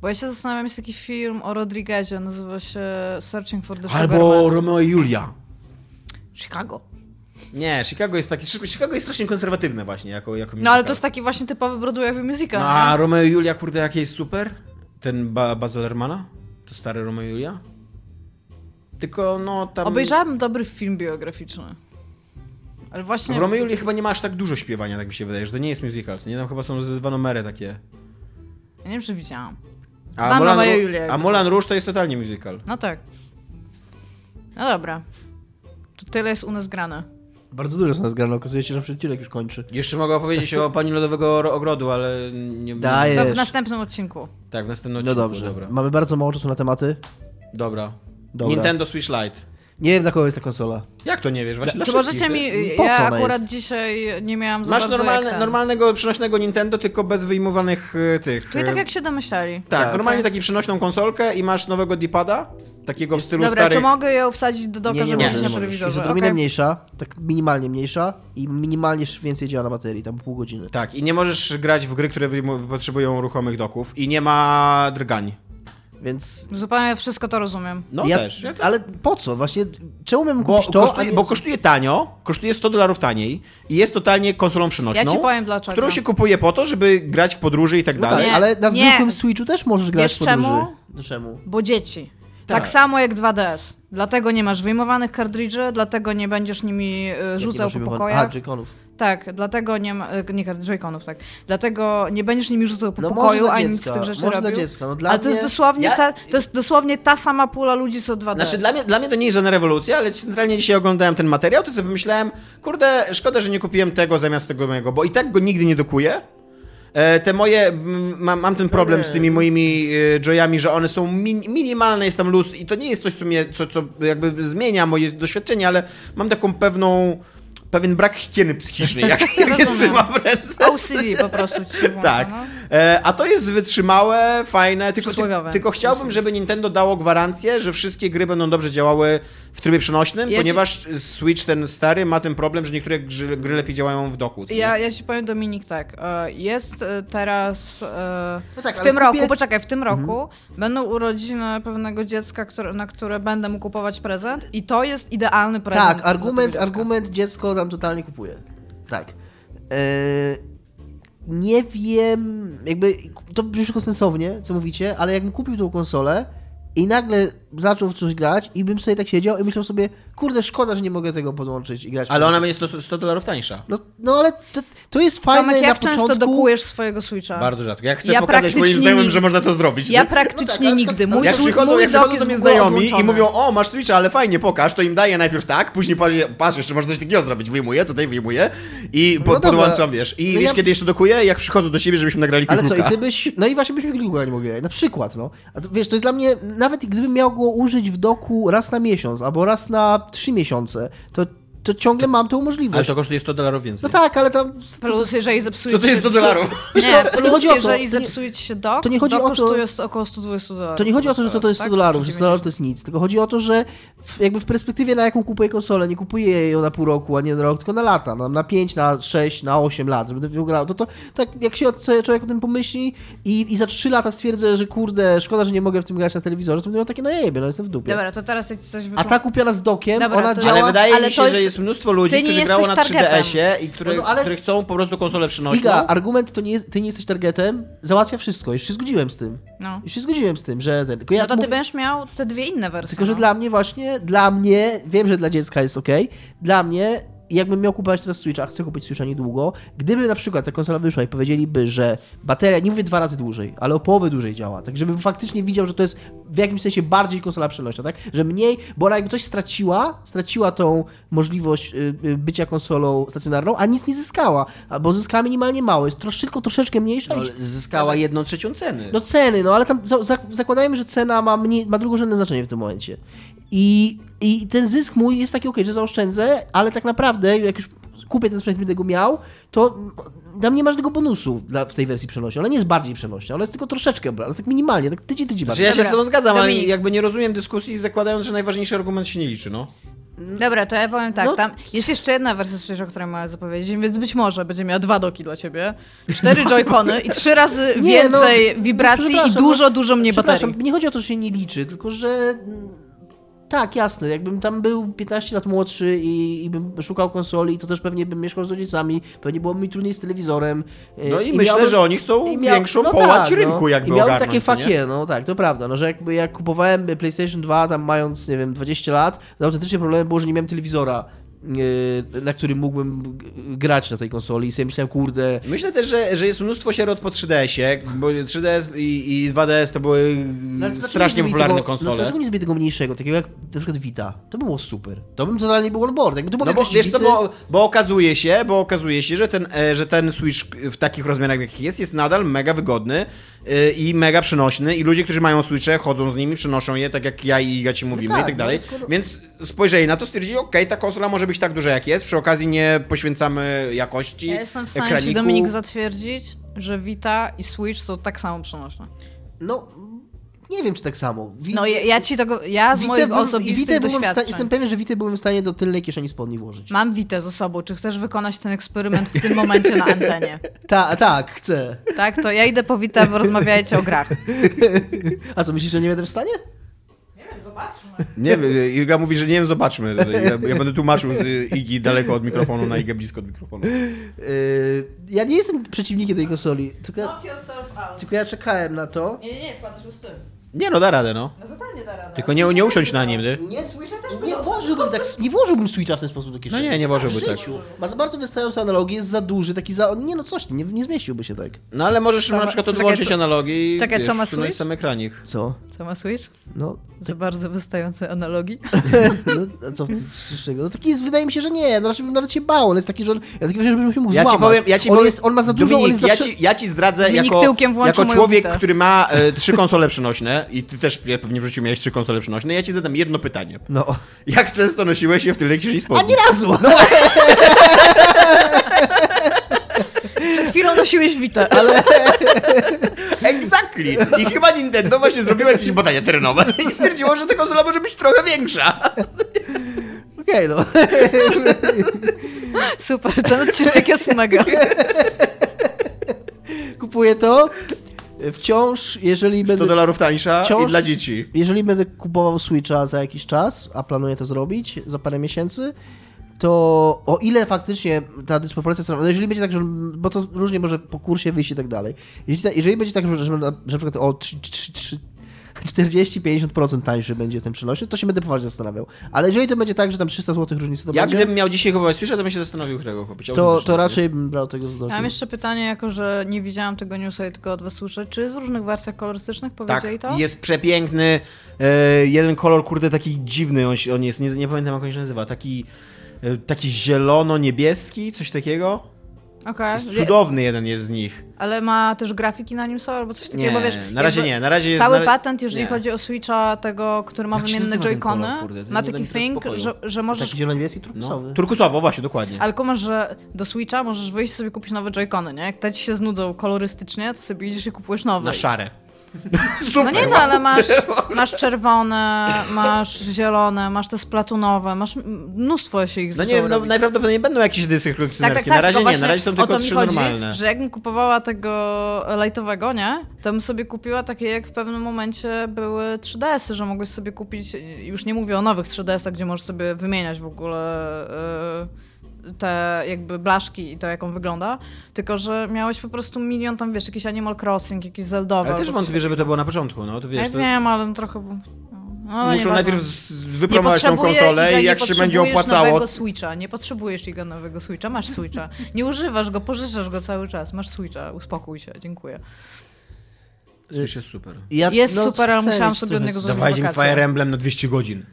Bo ja się zastanawiam, jest taki film o Rodriguezie, nazywa się Searching for the Sugar Albo Man. Romeo i Julia. Chicago. Nie, Chicago jest taki, Chicago jest strasznie konserwatywne właśnie, jako, jako No ale to jest taki właśnie typowy Broadwayowy musical, No, a? Romeo i Julia, kurde, jakie jest super? Ten ba Baz Lermana? To stary Romeo i Julia? Tylko, no, tam... Obejrzałem dobry film biograficzny. Ale właśnie... W Romeo i Julii chyba nie ma aż tak dużo śpiewania, tak mi się wydaje, że to nie jest musical, nie? Tam chyba są ze dwa numery takie. Ja nie wiem, czy widziałam. A Znam Romeo Ru- Julię, a Moulin Rouge to jest totalnie musical. No tak. No dobra. To tyle jest u nas grane. Bardzo dużo są nas grane, okazuje się, że przeciwnik już kończy. Jeszcze mogę opowiedzieć o Pani Lodowego Ro- Ogrodu, ale nie... Daję. To w następnym odcinku. Tak, w następnym No odcinku. dobrze, Dobra. mamy bardzo mało czasu na tematy. Dobra. Dobra. Nintendo Switch Lite. Nie wiem, dla kogo jest ta konsola. Jak to nie wiesz? Właśnie Czy możecie mi... Po co ja akurat jest? dzisiaj nie miałam za Masz normalne, ten. normalnego, przenośnego Nintendo, tylko bez wyjmowanych y, tych... Czyli y, tak jak się domyślali. Tak, Tak. normalnie Okej. taki przenośną konsolkę i masz nowego D-pada, takiego w stylu Dobra, starych... czy mogę ją wsadzić do doka, nie, nie żeby możesz, mieć nie na telewizorze? Jest odrobinę mniejsza, tak minimalnie mniejsza i minimalnie więcej działa na baterii, tam pół godziny. Tak, i nie możesz grać w gry, które potrzebują ruchomych doków i nie ma drgań. Więc Zupełnie wszystko to rozumiem. No ja, też. Ja. Ale po co? Właśnie, czemu bym Bo kupić to, kosztuje, nie... bo kosztuje tanio, kosztuje 100 dolarów taniej i jest totalnie konsolą przenośną, Ja ci powiem dlaczego. którą się kupuje po to, żeby grać w podróży i tak No dalej. tak, Nie, ale na nie. zwykłym Switchu też możesz grać Wiesz w podróży. czemu? Czemu? Bo dzieci. Tak. Tak. samo jak 2DS. Dlatego nie masz wyjmowanych kartridży, dlatego nie będziesz nimi y, rzucał po pokojach. A, Joy-Conów. Tak, dlatego nie ma, y, nie Joy-Conów, tak. Dlatego nie będziesz nimi rzucał po No pokoju, ani nic z tych rzeczy może robił. dziecka. No dla Ale to jest mnie- dosłownie Ja- ta, to jest dosłownie ta sama pula ludzi co 2DS. Znaczy, dla mnie, dla mnie to nie jest żadna rewolucja, ale centralnie dzisiaj oglądałem ten materiał, to sobie pomyślałem, kurde, szkoda, że nie kupiłem tego zamiast tego mojego, bo i tak go nigdy nie dokuję. E, Te moje, mam, mam ten problem z tymi moimi e, joyami, że one są min, minimalne, jest tam luz i to nie jest coś, co mnie, co, co jakby zmienia moje doświadczenie, ale mam taką pewną, pewien brak higieny psychicznej, jak, jak je trzymam w ręce. OCD po prostu ci włącza, Tak. no. E, a to jest wytrzymałe, fajne, tylko, tylko chciałbym, żeby Nintendo dało gwarancję, że wszystkie gry będą dobrze działały w trybie przenośnym, Ja ci- ponieważ Switch ten stary ma ten problem, że niektóre gry, gry lepiej działają w doku. Ja, ja ci powiem Dominik tak, e, jest e, teraz e, No tak, w tym kupię- roku, poczekaj, w tym roku będą urodziny pewnego dziecka, które, na które będę mu kupować prezent i to jest idealny prezent. Tak, argument, argument dziecko tam totalnie kupuje. Tak. Nie wiem, jakby to brzmi wszystko sensownie, co mówicie, ale jakbym kupił tą konsolę i nagle zaczął coś grać i bym sobie tak siedział i myślał sobie, kurde, szkoda, że nie mogę tego podłączyć i grać. Ale ona będzie 100, 100 dolarów tańsza. No, no ale to, to jest fajne Tomek, na jak często początku. dokujesz swojego Switcha? Bardzo rzadko. Ja chcę Ja pokazać moim praktycznie znajomym, że można to zrobić. Ja nie? praktycznie No tak, nigdy. Mój, jak przychodzą, mój jak dok przychodzą do jest mnie znajomi i mówią, o, masz Switcha, ale fajnie, pokaż, to im daję najpierw tak, później patrz, jeszcze można coś takiego zrobić, wyjmuję, tutaj wyjmuję i po, No podłączam, wiesz. I No wiesz, ja- kiedy jeszcze dokuję? Jak przychodzą do siebie, żebyśmy nagrali Ale co, i ty byś. No i właśnie byśmy Gligula nie mogli. Na przykład, no. A to, wiesz, to jest dla mnie. Nawet gdybym miał go użyć w doku raz na miesiąc albo raz na trzy miesiące, to to ciągle mam tą możliwość. Ale to kosztuje 100 dolarów więcej. No tak, ale tam... Plus, jeżeli zepsuje Co to jest się... 100 dolarów? Wiesz Nie, to nie chodzi o to, jeżeli zepsuje ci się dok, to nie chodzi dok o to- kosztuje sto- około 120 dolarów. To nie chodzi o to, że co to jest 100 tak? dolarów, że Czy 100 dolarów to jest nic, tylko chodzi o to, że w, jakby w perspektywie na jaką kupuję konsolę, nie kupuję ją na pół roku, a nie na rok, tylko na lata, na, na 5, na 6, na 8 lat, żeby to wygrało, to, to tak jak się człowiek o tym pomyśli i, i za 3 lata stwierdzę, że kurde, szkoda, że nie mogę w tym grać na telewizorze, to będę miał takie, no jebie, no jestem w dupie. Dobra, to teraz coś A wytłum- ta kupiona z dokiem, Dobra, ona to- działa... Ale wydaje ale mi się, to że jest- jest mnóstwo ludzi, którzy grało na targetem. 3DS-ie i które, No, ale- które chcą po prostu konsolę przynośną. Iga, argument to nie jest, ty nie jesteś targetem, załatwia wszystko, już się zgodziłem z tym. No. Już się zgodziłem z tym, że ten... Tylko ja No to ty będziesz miał te dwie inne wersje. Tylko, że no. dla mnie właśnie, dla mnie, wiem, że dla dziecka jest ok, dla mnie, jakbym miał kupować teraz Switcha, a chcę kupić Switcha niedługo, gdyby na przykład ta konsola wyszła i powiedzieliby, że bateria, nie mówię dwa razy dłużej, ale o połowę dłużej działa, tak żebym faktycznie widział, że to jest w jakimś sensie bardziej konsola przenośna, tak, że mniej, bo ona jakby coś straciła, straciła tą możliwość y, y, bycia konsolą stacjonarną, a nic nie zyskała, bo zyskała minimalnie mało, jest trosz, tylko troszeczkę mniejsza No, i ale zyskała jedną trzecią ceny. no ceny, no ale tam za, za, zakładajmy, że cena ma, mniej, ma drugorzędne znaczenie w tym momencie. I, I ten zysk mój jest taki ok, że zaoszczędzę, ale tak naprawdę jak już kupię ten sprzęt, będę go miał, to tam nie masz tego bonusu dla, w tej wersji przenośnej. Ona nie jest bardziej przenośna, ona jest tylko troszeczkę, ale tak minimalnie, tak tydzień, tydzień Znaczy bardziej. ja się z tobą zgadzam, ale jakby nie rozumiem dyskusji zakładając, że najważniejszy argument się nie liczy, no. Dobra, to ja powiem tak, No- tam jest jeszcze jedna wersja Switcha, o której mogę zapowiedzieć, więc być może będzie miała dwa doki dla ciebie, cztery joycony i trzy razy Nie, no, więcej wibracji i przepraszam, dużo, no, dużo mniej baterii. nie chodzi o to, że się nie liczy, tylko że tak, jasne, jakbym tam był 15 lat młodszy i, i bym szukał konsoli, to też pewnie bym mieszkał z rodzicami, pewnie byłoby mi trudniej z telewizorem. e, No i myślę, miałbym- że oni chcą i miał- większą no połać tak, rynku no. jakby I miałem ogarnąć, takie fakie, no tak, to prawda, no że jakby jak kupowałem PlayStation 2 tam mając, nie wiem, 20 lat, to autentycznie problemem było, że nie miałem telewizora, na którym mógłbym grać na tej konsoli i sobie myślałem, kurde, Myślę też, że, że jest mnóstwo sierot po 3DS-ie, bo 3DS i, i 2DS to były No, dlaczego strasznie popularne tego, No, konsole. dlaczego nie zrobili tego mniejszego, takiego jak na przykład Vita? To było super. To bym totalnie był on board. Jakby to No bo wiesz co, bo, bo okazuje się, bo okazuje się, że ten, e, że ten Switch w takich rozmiarach jakich jest, jest nadal mega wygodny e, i mega przenośny i ludzie, którzy mają Switche, chodzą z nimi, przenoszą je, tak jak ja i Iga ci mówimy tak, i tak no dalej. skoro- Więc spojrzeli na to, stwierdzili, okej, ta konsola może być tak duża jak jest, przy okazji nie poświęcamy jakości Ja jestem w stanie ekraniku. ci, Dominik, zatwierdzić, że Vita i Switch są tak samo przenośne. No, nie wiem, czy tak samo. Wi- No ja, ja ci tego, ja z Witę moich bym- osobistych Witę sta- doświadczeń. Jestem pewien, że Witę byłem w stanie do tylnej kieszeni spodni włożyć. Mam Witę ze sobą. Czy chcesz wykonać ten eksperyment w tym momencie na antenie? Ta, tak, chcę. Tak, to ja idę po Witę, rozmawiajcie o grach. A co, myślisz, że nie będę w stanie? Nie wiem, zobaczmy. Nie wiem, Iga mówi, że nie wiem, zobaczmy. Ja, ja będę tłumaczył Igi daleko od mikrofonu na Igę blisko od mikrofonu. Yy, ja nie jestem przeciwnikiem tej konsoli, tylko ja, Knock yourself out. tylko ja czekałem na to. Nie, nie, nie, wpadasz już z tym. Nie no, da radę, no. No totalnie da radę. Tylko nie, nie usiądź na nim, ty. Nie, Switcha też nie włożyłbym tak, nie włożyłbym Switcha w ten sposób do kieszeni. No nie, nie włożyłby w tak. życiu. Ma za bardzo wystające analogie, jest za duży, taki za... Nie no, coś, nie, nie zmieściłby się tak. No ale możesz Co ma- na przykład czekaj, odłączyć co- analogi i czekaj, co ma wsunąć Switch? sam ekranik. Co? Co ma Switch? No, Za bardzo wystające analogii. no a co z czego? No taki jest, wydaje mi się, że nie, no raczej bym nawet się bał, on jest taki, że on, ja taki wrażenie, że bym się mógł Ja ci złamać. powiem, ja ci on, powiem, jest, on ma za dużo, Dominik, on jest za ja, ci, ja ci zdradzę Dominik jako, tyłkiem włączył jako moją człowiek, witę. który ma e, trzy konsole przenośne i ty też pewnie w życiu miałeś trzy konsole przenośne, ja ci zadam jedno pytanie. No. Jak często nosiłeś je w tylnej kieszeni A spodni? nie razu! No, Przed chwilą nosiłeś Witę, ale... Exactly! I chyba Nintendo właśnie zrobiło jakieś badania terenowe i stwierdziło, że ta konsola może być trochę większa. Okej, no. Super, ten odcinek jest mega. Kupuję to. Wciąż, jeżeli 100 będę... dolarów tańsza i Wciąż- dla dzieci. Jeżeli będę kupował Switcha za jakiś czas, a planuję to zrobić za parę miesięcy, to o ile faktycznie ta dysproporcja cenowa, no jeżeli będzie tak, że, bo to różnie może po kursie wyjść i tak dalej, jeżeli, jeżeli będzie tak, że, że na przykład o 3, 3, 3, 40-50% tańszy będzie ten przenośny, to się będę poważnie zastanawiał. Ale jeżeli to będzie tak, że tam 300 zł różnicy to Ja będzie, gdybym miał dzisiaj kupować Switcha, to bym się zastanowił, którego kupić. to, to raczej bym brał tego z doku. Ja mam jeszcze pytanie, jako że nie widziałam tego newsa i tylko od was słyszę. Czy jest w różnych wersjach kolorystycznych? Tak, Powiedzieli to? jest przepiękny. E, jeden kolor, kurde, taki dziwny on, się- on jest, nie, nie pamiętam jak on się nazywa. Taki, e, taki zielono-niebieski, coś takiego. Okej. Jest cudowny jeden jest z nich. Ale ma też grafiki na nim są albo coś takiego, Nie, bo wiesz... na razie nie, na razie jest... Cały na... patent, jeżeli nie. chodzi o Switcha tego, który ma Jak wymienne joycony, ma taki thing, że, że możesz... Taki zieloniewski No, turkusowy. turkusowo, właśnie, dokładnie. Ale kumasz, że do Switcha możesz wyjść sobie kupić nowe joycony, nie? Jak te ci się znudzą kolorystycznie, to sobie idziesz i kupujesz nowe. Na szare. Super. No nie no, ale masz, masz czerwone, masz zielone, masz te splatunowe, masz mnóstwo się ich No nie, no najprawdopodobniej będą jakieś edycje Tak, tak, kolekcjonerskie. tak. na razie nie, na razie są tylko trzy chodzi, normalne. że jakbym kupowała tego lightowego, nie? To bym sobie kupiła takie, jak w pewnym momencie były 3DS-y, że mogłeś sobie kupić, już nie mówię o nowych 3DS-ach, gdzie możesz sobie wymieniać w ogóle yy, te jakby blaszki i to, jak on wygląda, tylko, że miałeś po prostu milion tam, wiesz, jakiś Animal Crossing, jakiś Zeldowy. Ale też wątpię, żeby to było na początku, no to wiesz, Ja to wiem, ale trochę... No, muszą nieważne. najpierw wypromować tą konsolę i nie jak się będzie potrzebujesz opłacało... nowego Switcha, nie potrzebujesz Iga nowego Switcha, masz Switcha. Nie używasz go, pożyczasz go cały czas, masz Switcha, uspokój się, dziękuję. Switch jest super. Ja, Jest super, ale musiałam sobie od niego zrobić Dawajcie mi wakacje. Fire Emblem na 200 godzin.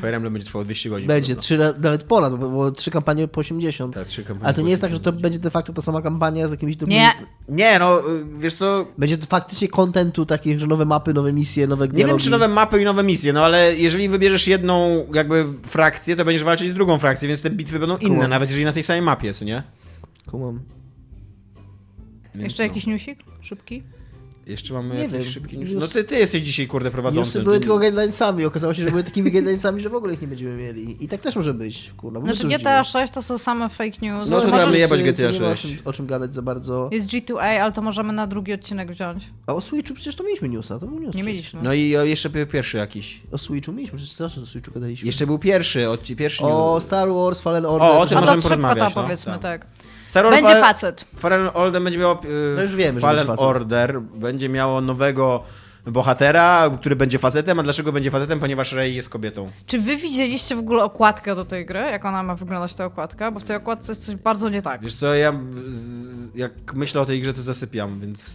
Fire Emblem będzie trwało 200 godzin. Będzie, trzy, nawet ponad, bo było trzy kampanie po 80. Tak, trzy kampanie Ale to nie jest tak, że to będzie. będzie de facto ta sama kampania z jakimiś drobnymi... Nie, Nie, no, y, wiesz co... Będzie to faktycznie kontentu takich, że nowe mapy, nowe misje, nowe Nie dialogi. wiem, czy nowe mapy i nowe misje, no ale jeżeli wybierzesz jedną jakby frakcję, to będziesz walczyć z drugą frakcją, więc te bitwy będą inne, Kumam. nawet jeżeli na tej samej mapie, co nie? Kumam. Więc jeszcze no. jakiś newsik? Szybki? Jeszcze mamy Nie jakiś wiem. szybki news. No ty, ty jesteś dzisiaj, kurde, prowadzący. Newsy były tylko guidelinesami, okazało się, że były takimi guidelinesami, że w ogóle ich nie będziemy mieli. I tak też może być, kurwa. Znaczy GTA dziwne. 6 to są same fake news. No to Możesz- damy jebać GTA nie ma o 6. czym, o czym gadać za bardzo. Jest G2A, ale to możemy na drugi odcinek wziąć. A o Switchu przecież to mieliśmy newsa, to był news. Nie przecież. mieliśmy. No i o, jeszcze był pierwszy jakiś. O Switchu mieliśmy, przecież też o Switchu gadaliśmy. Jeszcze był pierwszy, od, pierwszy O. Star Wars Fallen Order. O, o tym A że- to możemy szybko to porozmawiać, no, powiedzmy, tak. tak. Star Wars Będzie Fal- facet. Fallen Order będzie miało. Yy, No już wiemy, Fallen będzie facet. Order będzie miało nowego bohatera, który będzie facetem. A dlaczego będzie facetem? Ponieważ Rey jest kobietą. Czy wy widzieliście w ogóle okładkę do tej gry? Jak ona ma wyglądać ta okładka? Bo w tej okładce jest coś bardzo nie tak. Wiesz co, ja z, jak myślę o tej grze, to zasypiam, więc.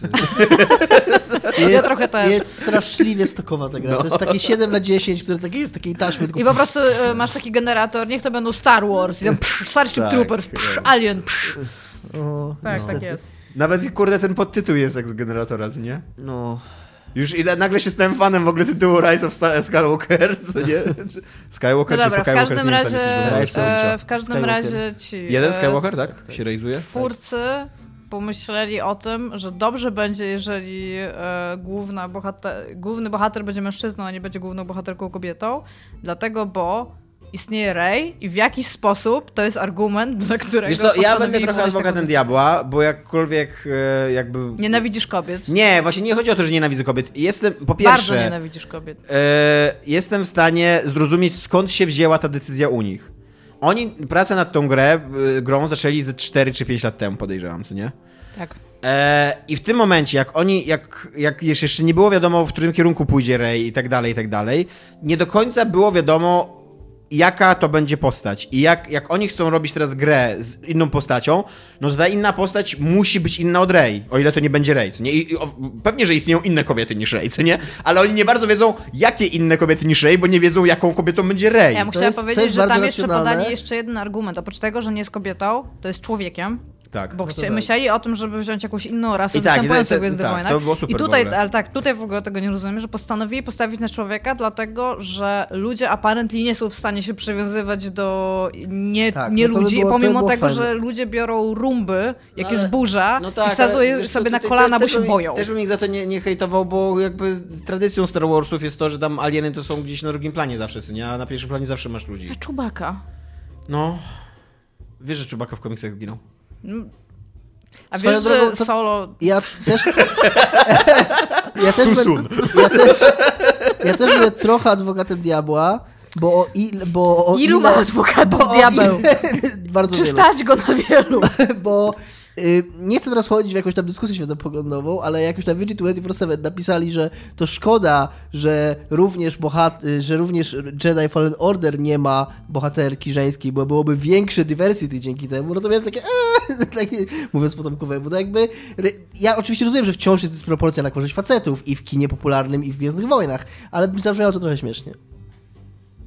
Jest, trochę też. jest straszliwie stokowa ta gra. No. To jest takie 7 na 10, które takie jest takiej taśmy, tylko I po prostu e, masz taki generator, niech to będą Star Wars, i tam psz, Starship Tak, Troopers, psz, tak. Alien, psz. O, Tak, niestety. tak jest. Nawet kurde ten podtytuł jest jak z generatora, nie? No. Już i nagle się stałem fanem w ogóle tytułu Rise of Skywalker, co nie? Skywalker No czy dobra, w Skywalker? każdym nie wiem, razie, e, w każdym Skywalker. razie ci Jeden e, Skywalker, tak? Się rejzuje? twórcy pomyśleli o tym, że dobrze będzie, jeżeli e, główna bohater, główny bohater będzie mężczyzną, a nie będzie główną bohaterką kobietą, dlatego, bo istnieje Rey i w jakiś sposób to jest argument, dla którego Wiesz co, ja będę trochę adwokatem diabła, bo jakkolwiek e, jakby... Nienawidzisz kobiet. Nie, właśnie nie chodzi o to, że nienawidzę kobiet. Jestem, po Bardzo pierwsze, nienawidzisz kobiet. e, jestem w stanie zrozumieć, skąd się wzięła ta decyzja u nich. Oni pracę nad tą grę, e, grą zaczęli ze 4 czy 5 lat temu, podejrzewam, co nie? Tak. I w tym momencie, jak oni, jak, jak jeszcze nie było wiadomo, w którym kierunku pójdzie Rey i tak dalej, i tak dalej, nie do końca było wiadomo, jaka to będzie postać. I jak, jak oni chcą robić teraz grę z inną postacią, no to ta inna postać musi być inna od Rey, o ile to nie będzie Rey, nie? I, i, o, pewnie, że istnieją inne kobiety niż Rey, co nie? Ale oni nie bardzo wiedzą, jakie inne kobiety niż Rey, bo nie wiedzą, jaką kobietą będzie Rey. Ja bym chciała powiedzieć, że tam jeszcze racjonalne. podali jeszcze jeden argument. Oprócz tego, że nie jest kobietą, to jest człowiekiem. Tak. Bo No to chcia- tak. myśleli o tym, żeby wziąć jakąś inną rasę I tak, występującą w Gwiezdnych tak, Wojnach. to było super I w tutaj, ogóle. ale tak, tutaj w ogóle tego nie rozumiem, że postanowili postawić na człowieka, dlatego, że ludzie apparently nie są w stanie się przywiązywać do nie, Tak, nie no to by ludzi, było- to by pomimo było tego, fajne. że ludzie biorą rumby, jak No jest ale- burza No tak, i ale wiesz co, sobie na tutaj kolana, bo się bym- boją. Też bym ich za to nie, nie hejtował, bo jakby tradycją Star Warsów jest to, że tam alieny to są gdzieś na drugim planie zawsze, co nie? A na pierwszym planie zawsze masz ludzi. A Czubaka. No. Wiesz, że Chewbacca w komiksach zginął. A Swoją wiesz, drogą, że to- solo... Ja też... ja też soon. Ja też... Ja też będę trochę adwokatem diabła, bo o ile... Bo o Ilu ile, ma adwokatów diabeł? Ile, bardzo Czy wielu. stać go na wielu? bo nie chcę teraz wchodzić w jakąś tam dyskusję światopoglądową, ale jakoś na VG247 napisali, że to szkoda, że również, bohat- y, że również Jedi Fallen Order nie ma bohaterki żeńskiej, bo byłoby większe diversity dzięki temu. No to miałem takie, eee, takie mówiąc potomkowemu, no jakby ja oczywiście rozumiem, że wciąż jest dysproporcja na korzyść facetów i w kinie popularnym i w Gwiezdnych Wojnach, ale zabrzmiało to trochę śmiesznie.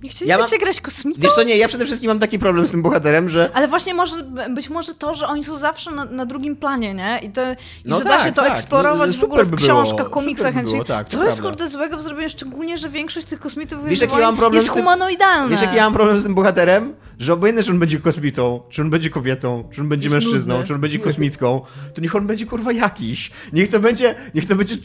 Nie chcielibyście grać kosmitą? Wiesz co, nie, ja przede wszystkim mam taki problem z tym bohaterem, że Ale właśnie może, być może to, że oni są zawsze na, na drugim planie, nie? I, to, i No że da tak, się to tak. eksplorować No, w ogóle w by było. książkach, komiksach. By było, tak, Co jest kurde złego w zrobieniu, szczególnie, że większość tych kosmitów Wiesz, jaki ja mam problem jest z tym- humanoidalna. Wiesz, jaki ja mam problem z tym bohaterem? Że obojętnie, czy on będzie kosmitą, czy on będzie kobietą, czy on będzie Jest mężczyzną, nudny. czy on będzie kosmitką, to niech on będzie kurwa jakiś. Niech to będzie, niech to będzie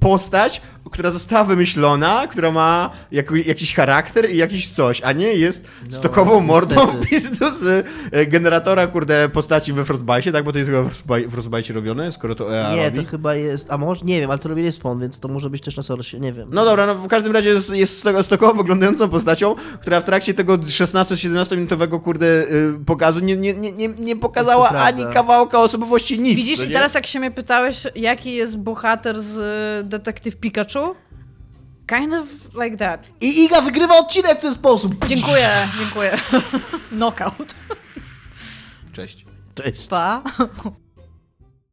postać, która została wymyślona, która ma jako, jakiś charakter i jakiś coś, a nie jest stokową mordą niestety. w pizdu z e, generatora, kurde, postaci we Frostbite, tak? Bo to jest chyba w Frostbite- robione, skoro to EA Nie, robi. to chyba jest, a może, nie wiem, ale to robili Spawn, więc to może być też na Source, nie wiem. No dobra, no w każdym razie jest, jest sto- stokowo wyglądającą postacią, która w trakcie tego 16-17 minutowego kurde y, pokazu nie, nie, nie, nie- pokazała ani kawałka osobowości nic. Widzisz, co i teraz jak się mnie pytałeś, jaki jest bohater z Detektyw Pikachu? Kind of like that. I Iga wygrywa odcinek w ten sposób. Dziękuję, dziękuję. Knockout. Cześć. Cześć. Pa.